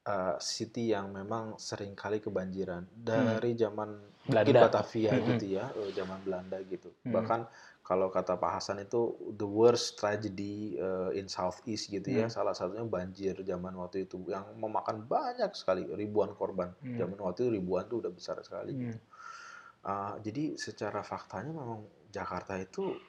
uh, city yang memang sering kali kebanjiran dari zaman mungkin Hmm. Belanda. Batavia Hmm. gitu ya, eh, zaman Belanda gitu. Hmm. Bahkan kalau kata Pak Hasan itu the worst tragedy uh, in Southeast gitu ya. Hmm. Salah satunya banjir zaman waktu itu yang memakan banyak sekali ribuan korban. Hmm. Zaman waktu itu ribuan tuh udah besar sekali. Hmm. Uh, jadi secara faktanya memang Jakarta itu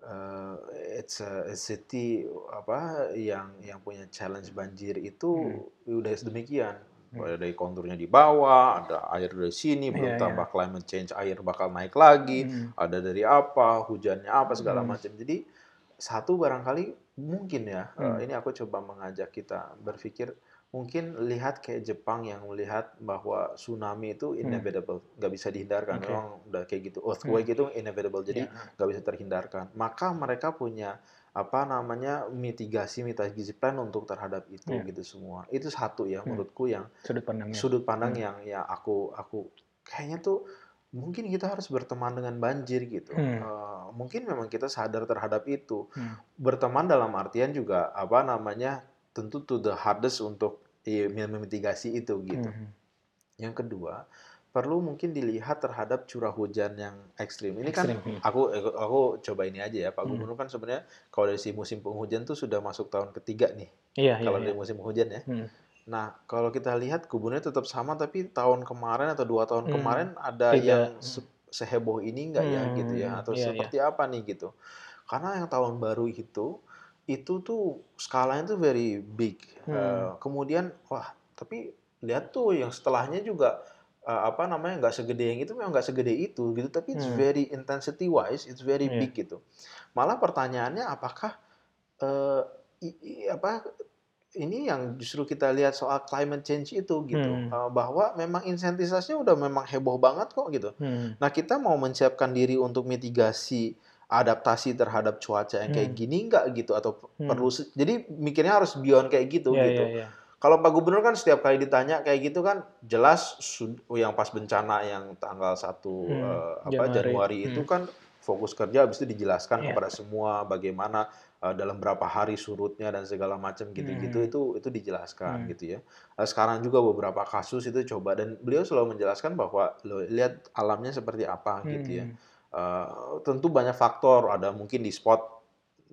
uh, it's a, a city apa yang yang punya challenge banjir itu Hmm. udah demikian Ada dari konturnya di bawah, ada air dari sini, belum Iya, tambah climate change air bakal naik lagi, Hmm. ada dari apa, hujannya apa segala Hmm. macam. Jadi satu barangkali mungkin ya, eh, Hmm. ini aku coba mengajak kita berpikir mungkin lihat kayak Jepang yang melihat bahwa tsunami itu inevitable, nggak bisa dihindarkan. Hmm. Oke. Memang udah kayak gitu. Earthquake itu inevitable, jadi Iya. nggak bisa terhindarkan. Maka mereka punya apa namanya mitigasi mitigasi plan untuk terhadap itu Iya. gitu semua. Itu satu ya Hmm. menurutku yang Sudut pandangnya. sudut pandang Hmm. yang ya aku aku kayaknya tuh mungkin kita harus berteman dengan banjir gitu. Hmm. Eh, mungkin memang kita sadar terhadap itu. Hmm. Berteman dalam artian juga apa namanya tentu to the hardest untuk memitigasi itu gitu. Hmm. Yang kedua perlu mungkin dilihat terhadap curah hujan yang ekstrim. Ini kan Ekstrim, hmm. aku aku coba ini aja ya Pak Hmm. Gubernur kan sebenarnya kalau dari si musim penghujan tuh sudah masuk tahun ketiga nih Iya, iya, kalau iya. dari musim hujan ya. Hmm. Nah, kalau kita lihat gubernurnya tetap sama, tapi tahun kemarin atau dua tahun Hmm. kemarin ada Beda. yang se- seheboh ini nggak ya Hmm, gitu ya, atau iya, iya. seperti apa nih gitu. Karena yang tahun baru itu, itu tuh skalanya tuh very big. Hmm. Eh, kemudian, wah, tapi lihat tuh yang setelahnya juga eh, apa namanya nggak segede yang itu memang nggak segede itu gitu, tapi it's Hmm. very intensity wise, it's very Iya. big gitu. Malah pertanyaannya apakah eh, i- i- apa ini yang justru kita lihat soal climate change itu gitu Hmm. Bahwa memang insentisasinya udah memang heboh banget kok gitu. Hmm. Nah kita mau menyiapkan diri untuk mitigasi adaptasi terhadap cuaca yang kayak Hmm. gini nggak gitu atau Hmm. perlu jadi mikirnya harus beyond kayak gitu Iya, gitu. iya, iya. Kalau Pak Gubernur kan setiap kali ditanya kayak gitu kan jelas yang pas bencana yang tanggal 1 Hmm, eh, apa Januari. Januari, itu Hmm. kan fokus kerja habis itu dijelaskan Iya. kepada semua bagaimana eh, dalam berapa hari surutnya dan segala macam gitu-gitu Hmm. itu itu dijelaskan Hmm. gitu ya. Eh, sekarang juga beberapa kasus itu coba dan beliau selalu menjelaskan bahwa lo lihat alamnya seperti apa gitu ya. Hmm. Eh, tentu banyak faktor, ada mungkin di spot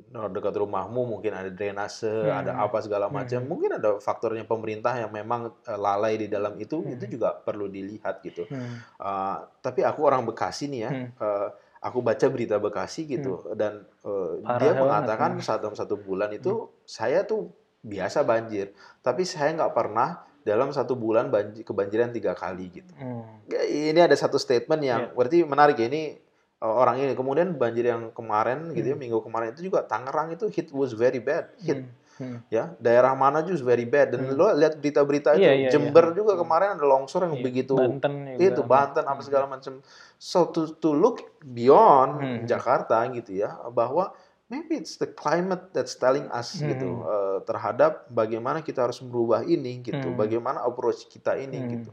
dekat rumahmu mungkin ada drainase, Hmm. ada apa segala macam. Hmm. Mungkin ada faktornya pemerintah yang memang eh, lalai di dalam itu, Hmm. itu juga perlu dilihat gitu. Hmm. Eh, tapi aku orang Bekasi nih ya, Hmm. eh, aku baca berita Bekasi gitu dan eh, Parah dia banget, mengatakan hmm. saat dalam satu bulan itu saya tuh biasa banjir, tapi saya nggak pernah dalam satu bulan banjir, kebanjiran tiga kali gitu. Hmm. Ini ada satu statement yang Iya. berarti menarik ya ini uh, orang ini kemudian banjir yang kemarin gitu ya Hmm. minggu kemarin itu juga Tangerang itu hit was very bad hit Hmm. ya daerah mana juga very bad dan Hmm. lo lihat berita-berita itu Iya, iya, Jember iya. juga kemarin ada longsor yang Iya. begitu Banten itu juga. Banten apa Hmm. segala macam so to to look beyond Hmm. Jakarta gitu ya bahwa maybe it's the climate that's telling us Hmm. gitu uh, terhadap bagaimana kita harus merubah ini gitu Hmm. bagaimana approach kita ini Hmm. gitu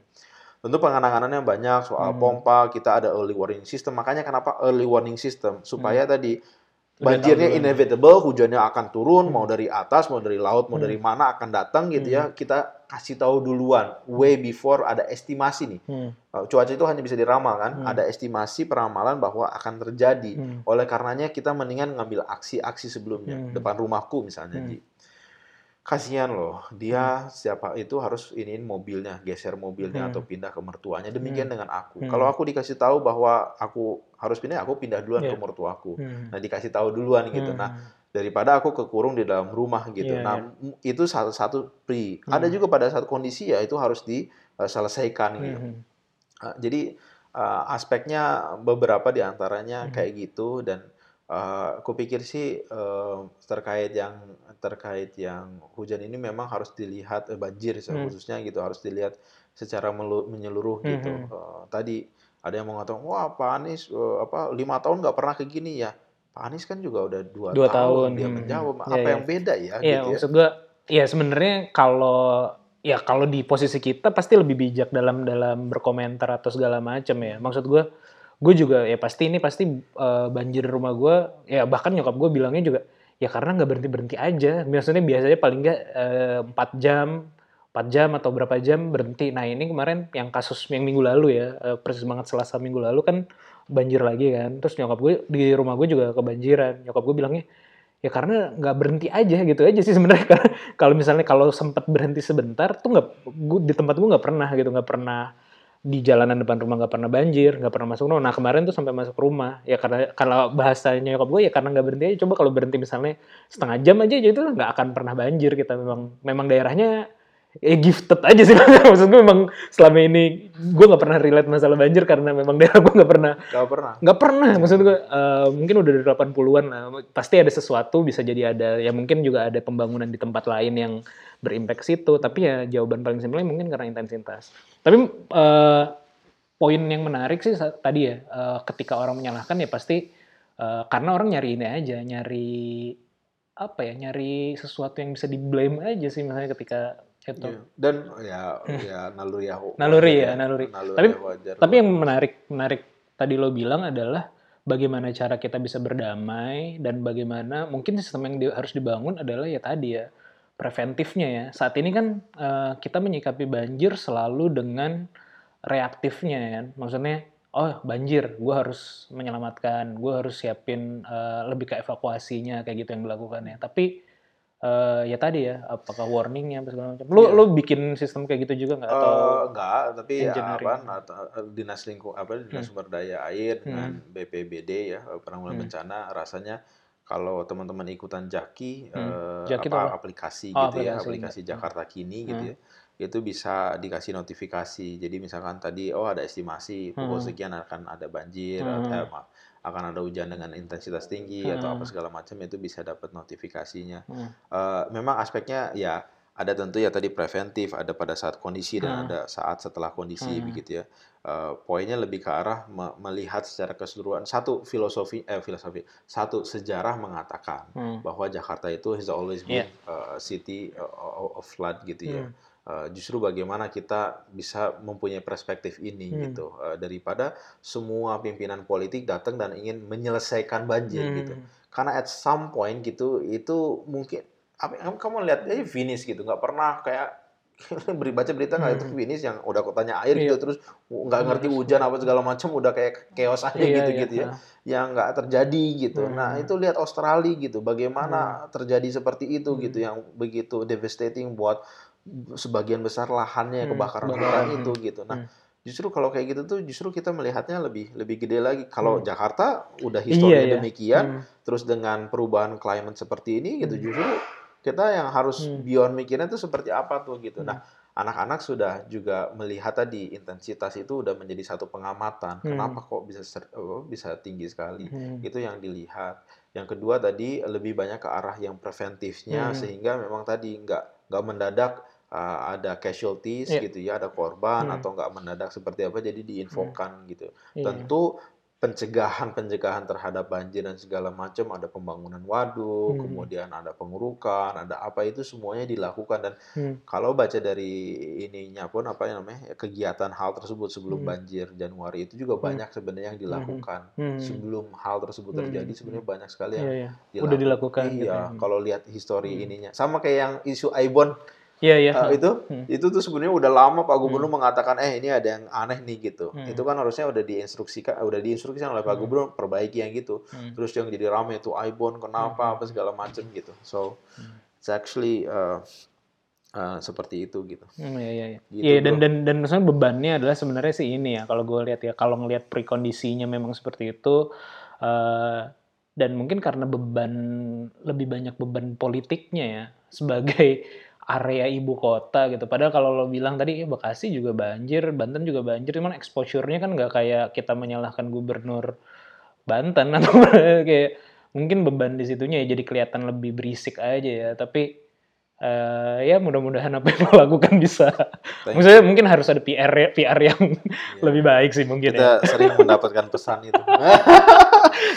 Tentu penanganannya banyak soal Hmm. pompa, kita ada early warning system. Makanya kenapa early warning system? Supaya tadi Hmm. Udah banjirnya inevitable, hujannya akan turun, Hmm. mau dari atas, mau dari laut, mau Hmm. dari mana akan datang gitu Hmm. ya. Kita kasih tahu duluan, way before ada estimasi nih. Hmm. Cuaca itu hanya bisa diramal kan, Hmm. ada estimasi peramalan bahwa akan terjadi. Hmm. Oleh karenanya kita mendingan ngambil aksi-aksi sebelumnya, Hmm. depan rumahku misalnya. Hmm. Kasihan loh, dia siapa itu harus iniin mobilnya, geser mobilnya Hmm. atau pindah ke mertuanya. Demikian Hmm. dengan aku. Hmm. Kalau aku dikasih tahu bahwa aku harus pindah, aku pindah duluan Iya. ke mertuaku. Hmm. Nah, dikasih tahu duluan gitu. Hmm. Nah, daripada aku kekurung di dalam rumah gitu. Iya, nah, m- itu satu satu pri. Hmm. Ada juga pada saat kondisi ya itu harus diselesaikan gitu. Hmm. Uh, jadi uh, aspeknya beberapa di antaranya Hmm. kayak gitu dan uh, aku pikir sih uh, terkait yang terkait yang hujan ini memang harus dilihat eh, banjir Hmm. khususnya gitu harus dilihat secara melu- menyeluruh gitu. Mhm. Uh, tadi ada yang mengatakan wah Pak Anies uh, apa lima tahun nggak pernah kayak gini ya. Pak Anies kan juga udah dua, Dua tahun, dia hmm. menjawab apa iya. yang beda ya Iya, gitu ya. maksud gue, ya sebenarnya kalau ya kalau di posisi kita pasti lebih bijak dalam dalam berkomentar atau segala macam ya. Maksud gue, gue juga ya pasti ini pasti eh, banjir rumah gue. Ya bahkan nyokap gue bilangnya juga ya karena nggak berhenti berhenti aja. Maksudnya biasanya paling nggak eh, empat jam, 4 jam atau berapa jam berhenti. Nah ini kemarin yang kasus yang minggu lalu ya, eh, persis banget Selasa minggu lalu kan banjir lagi kan. Terus nyokap gue di rumah gue juga kebanjiran. Nyokap gue bilangnya ya karena nggak berhenti aja gitu aja sih sebenarnya karena kalau misalnya kalau sempat berhenti sebentar tuh nggak di tempat gue nggak pernah gitu nggak pernah di jalanan depan rumah nggak pernah banjir nggak pernah masuk rumah. Nah kemarin tuh sampai masuk rumah. Ya karena kalau bahasanya nyokap gue ya karena nggak berhenti aja. Coba kalau berhenti misalnya setengah jam aja itu nggak akan pernah banjir kita. Memang memang daerahnya ya gifted aja sih. Maksud gue memang selama ini gue nggak pernah relate masalah banjir karena memang daerah gue nggak pernah Gak pernah. nggak pernah. Maksud gue eh, mungkin udah dari 80-an lah. Pasti ada sesuatu bisa jadi ada ya mungkin juga ada pembangunan di tempat lain yang berimpact situ tapi ya jawaban paling simpelnya mungkin karena intensitas tapi eh, poin yang menarik sih tadi ya eh, ketika orang menyalahkan ya pasti eh, karena orang nyari ini aja nyari apa ya nyari sesuatu yang bisa di blame aja sih misalnya ketika itu Iya. Dan ya ya naluri ya. Naluri wajar ya, naluri. Naluri Tapi- ya wajar. Tapi yang menarik menarik tadi lo bilang adalah bagaimana cara kita bisa berdamai dan bagaimana mungkin sistem yang di- harus dibangun adalah ya tadi ya preventifnya ya. Saat ini kan eh, kita menyikapi banjir selalu dengan reaktifnya ya. Maksudnya oh banjir, gue harus menyelamatkan, gue harus siapin eh, lebih ke evakuasinya kayak gitu yang dilakukan ya. Tapi eh, ya tadi ya, apakah warningnya apa segala macam. Lu Iya. lu bikin sistem kayak gitu juga nggak atau Eh, enggak, tapi ya apa atau dinas lingkung apa dinas sumber daya air dengan BPBD ya penanggulangan Hmm. bencana rasanya kalau teman-teman ikutan Jaki Hmm. eh, Jaki apa apa? aplikasi Oh, gitu ya aplikasi. aplikasi Jakarta Kini gitu Hmm. ya itu bisa dikasih notifikasi jadi misalkan tadi oh ada estimasi pukul Hmm. sekian akan ada banjir Hmm. atau eh, akan ada hujan dengan intensitas tinggi atau apa Hmm. segala macam itu bisa dapat notifikasinya Hmm. Eh, memang aspeknya ya ada tentu ya tadi preventif, ada pada saat kondisi dan Hmm. ada saat setelah kondisi Hmm. begitu ya. Eh, poinnya lebih ke arah me- melihat secara keseluruhan. Satu filosofi eh filosofi, satu sejarah mengatakan Hmm. bahwa Jakarta itu has always been Iya. uh, city uh, of flood gitu ya. Hmm. Uh, justru bagaimana kita bisa mempunyai perspektif ini Hmm. gitu Uh, daripada semua pimpinan politik datang dan ingin menyelesaikan banjir Hmm. gitu karena at some point gitu itu mungkin apa kamu, kamu lihat aja finish gitu nggak pernah kayak beri baca berita nggak itu Hmm. finish yang udah kotanya air Iya. gitu terus nggak ngerti hujan apa segala macam udah kayak chaos aja Iya, gitu iya. gitu ya yang nggak terjadi gitu Hmm. nah itu lihat Australia gitu bagaimana terjadi seperti itu Hmm. gitu yang begitu devastating buat sebagian besar lahannya Hmm, kebakaran hutan itu gitu nah Hmm. Justru kalau kayak gitu tuh justru kita melihatnya lebih lebih gede lagi. Kalau Hmm. Jakarta udah Iya, historinya iya. demikian, Hmm. terus dengan perubahan climate seperti ini gitu Hmm. justru kita yang harus Hmm. beyond mikirnya tuh seperti apa tuh gitu. Hmm. Nah, anak-anak sudah juga melihat tadi intensitas itu udah menjadi satu pengamatan. Hmm. Kenapa kok bisa ser- oh, bisa tinggi sekali? Hmm. Itu yang dilihat. Yang kedua tadi lebih banyak ke arah yang preventifnya Hmm. sehingga memang tadi nggak nggak mendadak uh, ada casualties Iya. gitu ya, ada korban Hmm. atau nggak mendadak seperti apa jadi diinfokan gitu. Iya. Tentu pencegahan-pencegahan terhadap banjir dan segala macam ada pembangunan waduk, Hmm. kemudian ada pengurukan, ada apa itu semuanya dilakukan dan Hmm. kalau baca dari ininya pun apa yang namanya kegiatan hal tersebut sebelum Hmm. banjir Januari itu juga banyak sebenarnya yang dilakukan Hmm. sebelum hal tersebut Hmm. terjadi sebenarnya banyak sekali yang Iya, iya. Udah dilakukan gitu Iya, ya. kalau lihat histori Hmm. ininya sama kayak yang isu Aibon Iya, iya. Uh, itu Hmm. itu tuh sebenarnya udah lama Pak Gubernur mengatakan eh ini ada yang aneh nih gitu. Hmm. Itu kan harusnya udah diinstruksikan udah diinstruksikan oleh Pak Hmm. Gubernur perbaiki yang gitu. Hmm. Terus yang jadi rame itu Aibon kenapa apa segala macam gitu. So Hmm. it's actually uh, uh, seperti itu gitu. Hmm, iya, iya, iya. Gitu, Iya, dan bro. dan dan maksudnya bebannya adalah sebenarnya sih ini ya. Kalau gue lihat ya, kalau ngelihat prekondisinya memang seperti itu, eh, dan mungkin karena beban lebih banyak beban politiknya ya sebagai area ibu kota gitu. Padahal kalau lo bilang tadi "Eh, Bekasi juga banjir, Banten juga banjir, cuman exposure-nya kan nggak kayak kita menyalahkan gubernur Banten atau kayak mungkin beban di situnya ya jadi kelihatan lebih berisik aja ya. Tapi eh, ya mudah-mudahan apa yang lo lakukan bisa. Thank Maksudnya mungkin harus ada PR PR yang Iya. lebih baik sih mungkin Kita ya. sering mendapatkan pesan itu.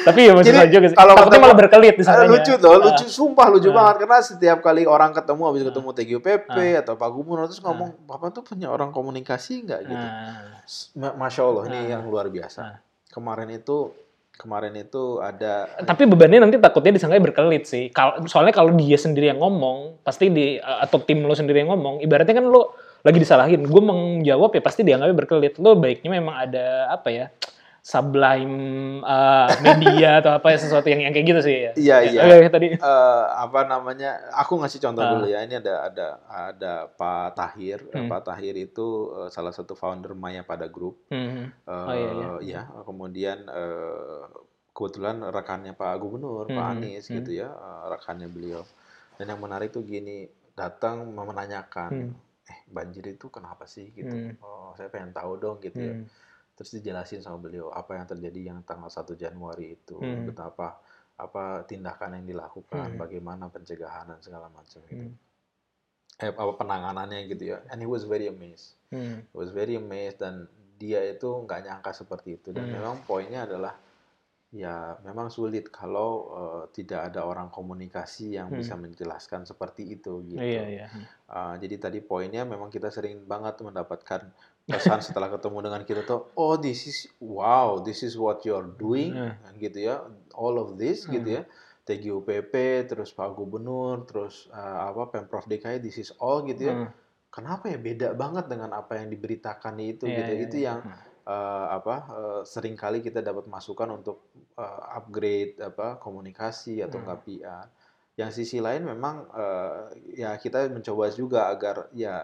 Tapi ya Jadi, saja juga sih. kalau Takutnya malah berkelit di sana. lucu tuh, lucu sumpah lucu Ah. banget karena setiap kali orang ketemu habis ketemu TGUPP Ah. atau Pak Gubernur terus ngomong, "Bapak tuh punya orang komunikasi nggak gitu?" Ma- Masya Allah ini Ah. yang luar biasa. Ah. Kemarin itu kemarin itu ada tapi bebannya nanti takutnya disangka berkelit sih. Soalnya kalau dia sendiri yang ngomong, pasti di atau tim lo sendiri yang ngomong, ibaratnya kan lo lagi disalahin. Gue menjawab ya pasti dianggapnya berkelit. Lo baiknya memang ada apa ya? Sublime uh, media atau apa ya sesuatu yang yang kayak gitu sih ya. Iya, Ya, iya. oke, tadi. eh, apa namanya? Aku ngasih contoh Ah. dulu ya. Ini ada ada ada Pak Tahir. Eh, Hmm. Pak Tahir itu eh, salah satu founder Maya pada Group. Hmm. Eh, Oh, iya, iya. ya, kemudian eh, kebetulan rekannya Pak Gubernur, Pak Hmm, Anies hmm. gitu ya, eh, rekannya beliau. Dan yang menarik tuh gini, datang menanyakan, Hmm. eh banjir itu kenapa sih gitu Hmm. oh saya pengen tahu dong gitu ya Hmm. Terus dijelasin sama beliau apa yang terjadi yang tanggal 1 Januari itu Hmm. betapa apa tindakan yang dilakukan Hmm. bagaimana pencegahan dan segala macam itu Hmm. eh apa penanganannya gitu ya and he was very amazed Hmm. He was very amazed dan dia itu nggak nyangka seperti itu dan Hmm. memang poinnya adalah ya memang sulit kalau eh, tidak ada orang komunikasi yang Hmm. bisa menjelaskan seperti itu gitu. Iya, iya. Uh, jadi tadi poinnya memang kita sering banget mendapatkan pesan setelah ketemu dengan kita tuh, oh this is wow, this is what you're doing, Hmm. gitu ya, all of this Hmm. gitu ya, TGUPP, terus Pak Gubernur, terus uh, apa Pemprov DKI, this is all gitu ya. Hmm. Kenapa ya beda banget dengan apa yang diberitakan itu Iya, gitu, iya, itu iya. yang uh, apa uh, sering kali kita dapat masukan untuk uh, upgrade apa komunikasi atau Hmm. nggak PR. Yang sisi lain memang uh, ya kita mencoba juga agar ya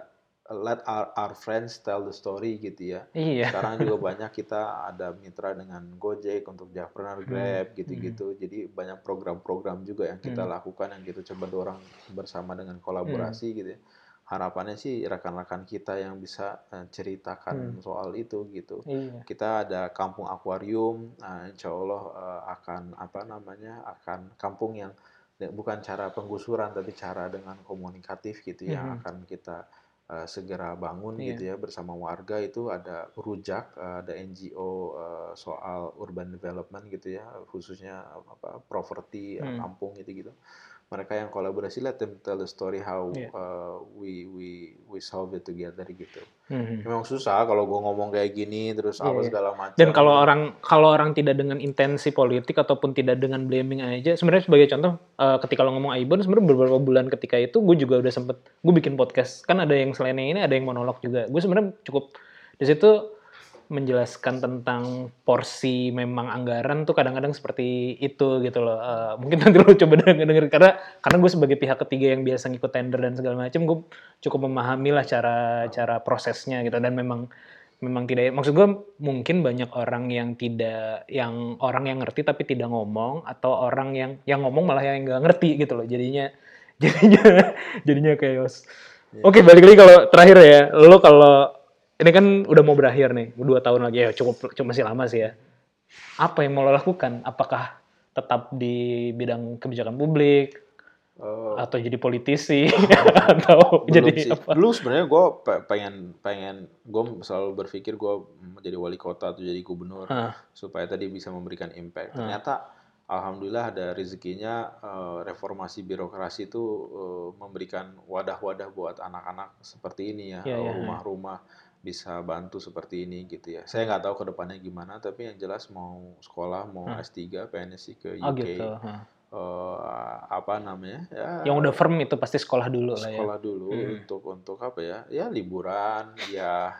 let our, our friends tell the story gitu ya. Iya. Sekarang juga banyak kita ada mitra dengan Gojek untuk Jackpreneur, Grab gitu-gitu. Jadi banyak program-program juga yang kita Hmm. lakukan yang kita coba dorong bersama dengan kolaborasi gitu ya. Harapannya sih rekan-rekan kita yang bisa eh, ceritakan Hmm. soal itu gitu Iya. kita ada kampung akuarium nah, insya Allah eh, akan apa namanya akan kampung yang bukan cara penggusuran tapi cara dengan komunikatif gitu yang Mhm. akan kita eh, segera bangun Iya. gitu ya bersama warga itu ada rujak eh, ada NGO eh, soal urban development gitu ya khususnya apa properti Hmm. kampung gitu gitu mereka yang kolaborasi let them tell the story how Iya. eh, we we we solve it together gitu Hmm. Memang susah kalau gue ngomong kayak gini terus Iya, apa iya. segala macam. Dan kalau orang kalau orang tidak dengan intensi politik ataupun tidak dengan blaming aja, sebenarnya sebagai contoh, eh, ketika lo ngomong Aibon, sebenarnya beberapa bulan ketika itu gue juga udah sempet gue bikin podcast. Kan ada yang selain yang ini ada yang monolog juga. Gue sebenarnya cukup di situ menjelaskan tentang porsi memang anggaran tuh kadang-kadang seperti itu gitu loh. Eh, mungkin nanti lo coba denger, denger. Karena karena gue sebagai pihak ketiga yang biasa ngikut tender dan segala macam, gue cukup memahami lah cara cara prosesnya gitu. Dan memang memang tidak maksud gue mungkin banyak orang yang tidak yang orang yang ngerti tapi tidak ngomong atau orang yang yang ngomong malah yang nggak ngerti gitu loh. Jadinya jadinya jadinya chaos. Oke balik lagi kalau terakhir ya. Lo kalau ini kan udah mau berakhir nih dua tahun lagi ya cukup cukup masih lama sih ya. Apa yang mau lo lakukan? Apakah tetap di bidang kebijakan publik Eh, atau jadi politisi atau belum jadi sih. apa? Dulu sebenarnya gue pengen pengen gue selalu berpikir gue menjadi wali kota atau jadi gubernur Ah. supaya tadi bisa memberikan impact. Ah. Ternyata alhamdulillah ada rezekinya eh, reformasi birokrasi itu eh, memberikan wadah-wadah buat anak-anak seperti ini ya, Iya, iya, rumah-rumah bisa bantu seperti ini gitu ya. Saya nggak tahu ke depannya gimana, tapi yang jelas mau sekolah, mau Ah. S3, PNSI ke UK, Oh gitu. ah. eh, apa namanya ya Yang udah firm itu pasti sekolah dulu lah ya. sekolah dulu Hmm. untuk untuk apa ya ya liburan ya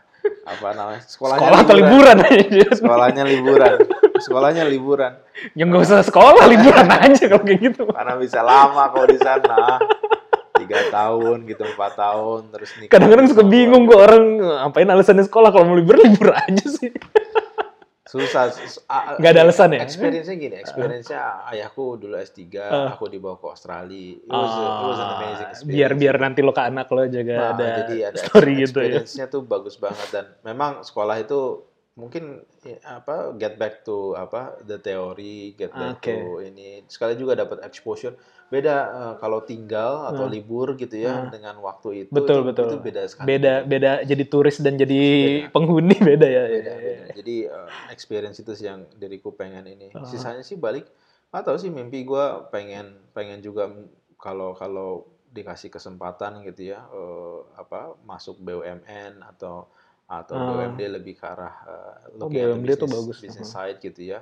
apa namanya sekolahnya Sekolah atau liburan sekolahnya liburan sekolahnya liburan Yang nggak usah sekolah liburan aja kalau kayak gitu. karena bisa lama kalau di sana tiga tahun gitu empat tahun terus nikah Kadang-kadang suka bingung gue orang ngapain alasannya sekolah kalau mau libur libur aja sih. susah sus- Nggak ada alasan ya? experience-nya gini experience-nya ayahku dulu S3 Ah. aku dibawa ke Australia it was, a- it was an amazing Ah, experience biar biar nanti lo ke anak lo juga Nah, ada, jadi ada story gitu ya. experience-nya tuh bagus banget dan memang sekolah itu mungkin ya, apa get back to apa the theory, get back Oke. to ini sekali juga dapat exposure. Beda eh, kalau tinggal atau Ah. libur gitu ya Ah. dengan waktu itu Betul, itu, betul. itu beda sekali. Beda beda jadi turis dan jadi Beda. penghuni beda ya. Beda, beda. Jadi eh, experience itu sih yang diriku pengen ini. Ah. Sisanya sih balik tahu sih mimpi gua pengen pengen juga kalau kalau dikasih kesempatan gitu ya eh, apa masuk BUMN atau atau Ah. BUMD lebih ke arah eh, Oh, looking at the BUMD tuh business- bagus. business Ah. side gitu ya.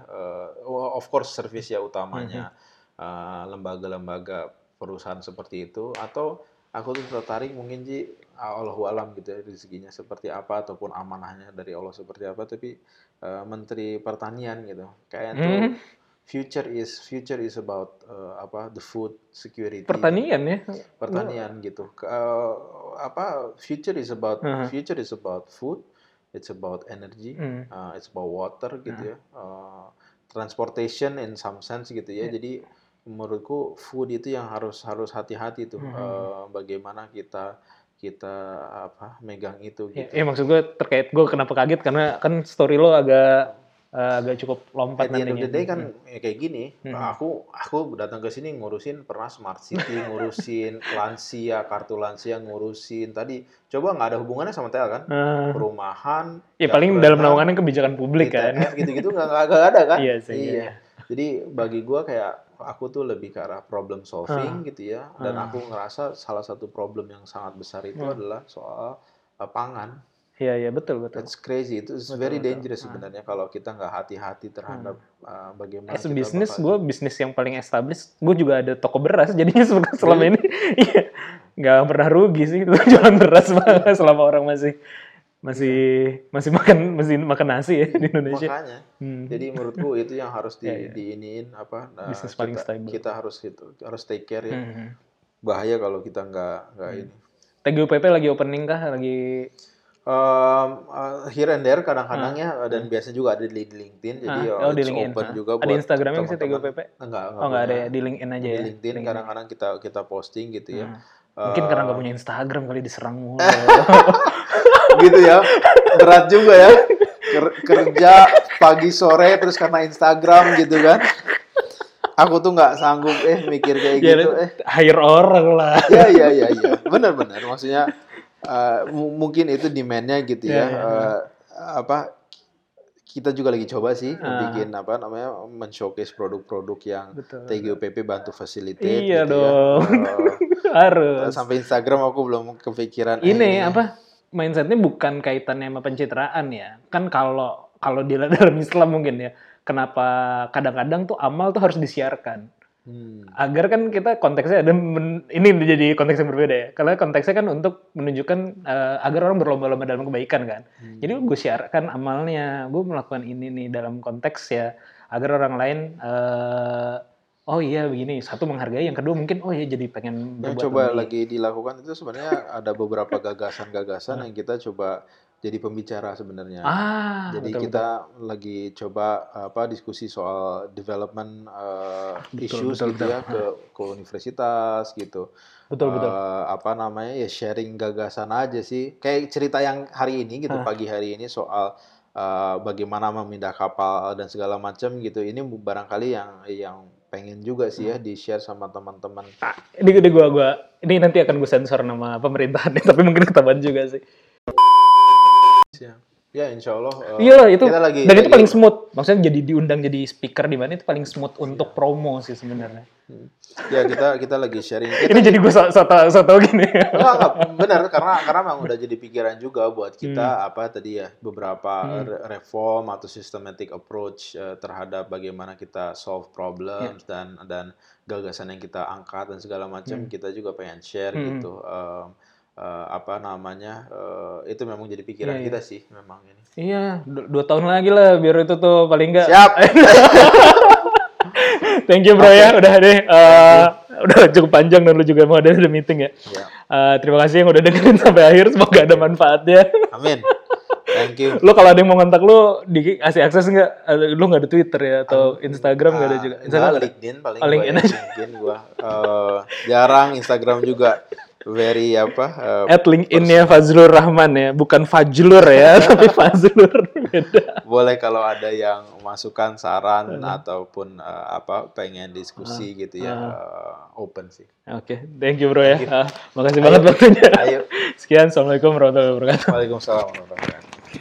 Oh, of course service ya utamanya Mhm. eh, lembaga-lembaga perusahaan seperti itu atau aku tuh tertarik mungkin sih Allahu alam gitu ya rezekinya seperti apa ataupun amanahnya dari Allah seperti apa tapi eh, menteri pertanian gitu kayak tuh Hmm. future is future is about eh, apa the food security Pertanian ya. pertanian gitu Ke- eh, apa future is about Uh-huh. future is about food it's about energy Hmm. uh, it's about water gitu ya Uh, transportation in some sense gitu ya Yeah. jadi menurutku food itu yang harus harus hati-hati tuh Mhm. Uh, bagaimana kita kita apa megang itu Ya, gitu. ya maksud gue terkait gue kenapa kaget karena kan story lo agak eh, agak cukup lompat At the end of nantinya. the day kan ya kayak gini, Hmm. aku aku datang ke sini ngurusin pernah smart city, ngurusin lansia, kartu lansia, ngurusin tadi coba nggak ada hubungannya sama tel kan? Eh, Perumahan. ya paling dalam naungannya kebijakan publik kan. ITF gitu-gitu nggak ada kan? Iya sih, iya. Iya. Jadi bagi gua kayak aku tuh lebih ke arah problem solving Ah. gitu ya, dan Ah. aku ngerasa salah satu problem yang sangat besar itu Hmm. adalah soal uh, pangan. Iya iya betul betul. That's crazy. Itu Betul, very betul. dangerous Ah. sebenarnya kalau kita nggak hati-hati terhadap uh, bagaimana As a bisnis, gue bisnis yang paling established. Gue juga ada toko beras, jadinya se- selama ini iya nggak pernah rugi sih jualan beras banget selama orang masih masih masih makan masih makan nasi ya di Indonesia. makanya. Hmm. Jadi menurutku itu yang harus di Iya, iya. diiniin apa? nah, Bisnis paling stable. kita harus itu harus take care ya. Hmm. Bahaya kalau kita nggak nggak Hmm. ini. TGUPP lagi opening kah? Lagi Um, uh, here and there kadang-kadang ya dan biasanya juga ada di LinkedIn jadi Ah, oh, uh, di it's LinkedIn. open Ah. juga Ada buat Instagramnya nggak sih teman-teman. TGUPP? Enggak, Oh nggak ada ya di LinkedIn aja di ya. LinkedIn kadang-kadang kita kita posting gitu ya. Hmm. Mungkin Uh, karena nggak punya Instagram kali diserang mulu. gitu ya. Berat juga ya. Ker- kerja pagi sore terus karena Instagram gitu kan. Aku tuh nggak sanggup eh mikir kayak ya, gitu eh. hire orang lah. ya ya ya ya benar-benar maksudnya uh, mu- mungkin itu demandnya gitu Ya, ya, ya, Uh, apa kita juga lagi coba sih Ah. bikin apa namanya men-showcase produk-produk yang Betul. TGUPP bantu facilitate Iya gitu dong. ya. Uh, Harus. sampai Instagram aku belum kepikiran eh, ini apa mindsetnya bukan kaitannya sama pencitraan ya kan kalau kalau di dalam Islam mungkin ya kenapa kadang-kadang tuh amal tuh harus disiarkan hmm, agar kan kita konteksnya ada men- ini jadi konteks yang berbeda ya. Karena konteksnya kan untuk menunjukkan eh, agar orang berlomba-lomba dalam kebaikan kan. Hmm. jadi gue siarkan amalnya gue melakukan ini nih dalam konteks ya agar orang lain eh, oh iya begini satu menghargai yang kedua mungkin oh iya jadi pengen yang coba lagi dilakukan itu sebenarnya ada beberapa gagasan-gagasan yang kita coba jadi pembicara sebenarnya ah Jadi betul, kita lagi coba apa diskusi soal development uh, Betul, issues betul, gitu betul. ya ke ke universitas gitu. betul betul Uh, apa namanya ya sharing gagasan aja sih. Kayak cerita yang hari ini gitu Hah. pagi hari ini soal uh, bagaimana memindah kapal dan segala macam gitu. Ini barangkali yang yang pengen juga sih ya di share sama teman-teman. ini ini gua gua ini nanti akan gue sensor nama pemerintahannya tapi mungkin ketahuan juga sih Ya insya Allah. uh, iya lah itu kita lagi dan itu lagi- paling smooth maksudnya jadi diundang jadi speaker di mana itu paling smooth untuk promo sih sebenarnya Ya kita kita lagi sharing. Kita ini jadi gue so, so, tau- so tau gini Enggak, enggak, benar karena karena memang udah jadi pikiran juga buat kita Hmm. apa tadi ya beberapa re- reform atau systematic approach eh, terhadap bagaimana kita solve problems Ya. dan dan gagasan yang kita angkat dan segala macam Hmm. kita juga pengen share Hmm. gitu Em, eh, apa namanya eh, itu memang jadi pikiran Iya, iya. kita sih memang ini. Iya du- dua tahun lagi lah biar itu tuh paling enggak siap. Thank you bro ya. Udah deh eh, udah cukup panjang dan lu juga mau ada ada meeting ya. Ya, Eh, terima kasih yang udah dengerin sampai akhir. Semoga ada manfaatnya. Amin. Thank you. Lu kalau ada yang mau kontak lu dikasih akses nggak? Eh, lu nggak ada Twitter ya atau Instagram nggak ada Ah, juga? enggak, Instagram nggak ada? LinkedIn paling Oh, gua LinkedIn ya, aja. LinkedIn gua. Eh, jarang Instagram juga very apa eh, at LinkedIn-nya Fazlur Rahman ya, bukan Fajlur ya, tapi Fazlur beda. boleh kalau ada yang masukan saran ataupun eh, apa pengen diskusi gitu ya eh, open sih Oke, thank you bro ya. Ah, makasih banget waktunya. ayo Sekian, assalamualaikum warahmatullahi wabarakatuh. Waalaikumsalam warahmatullahi wabarakatuh.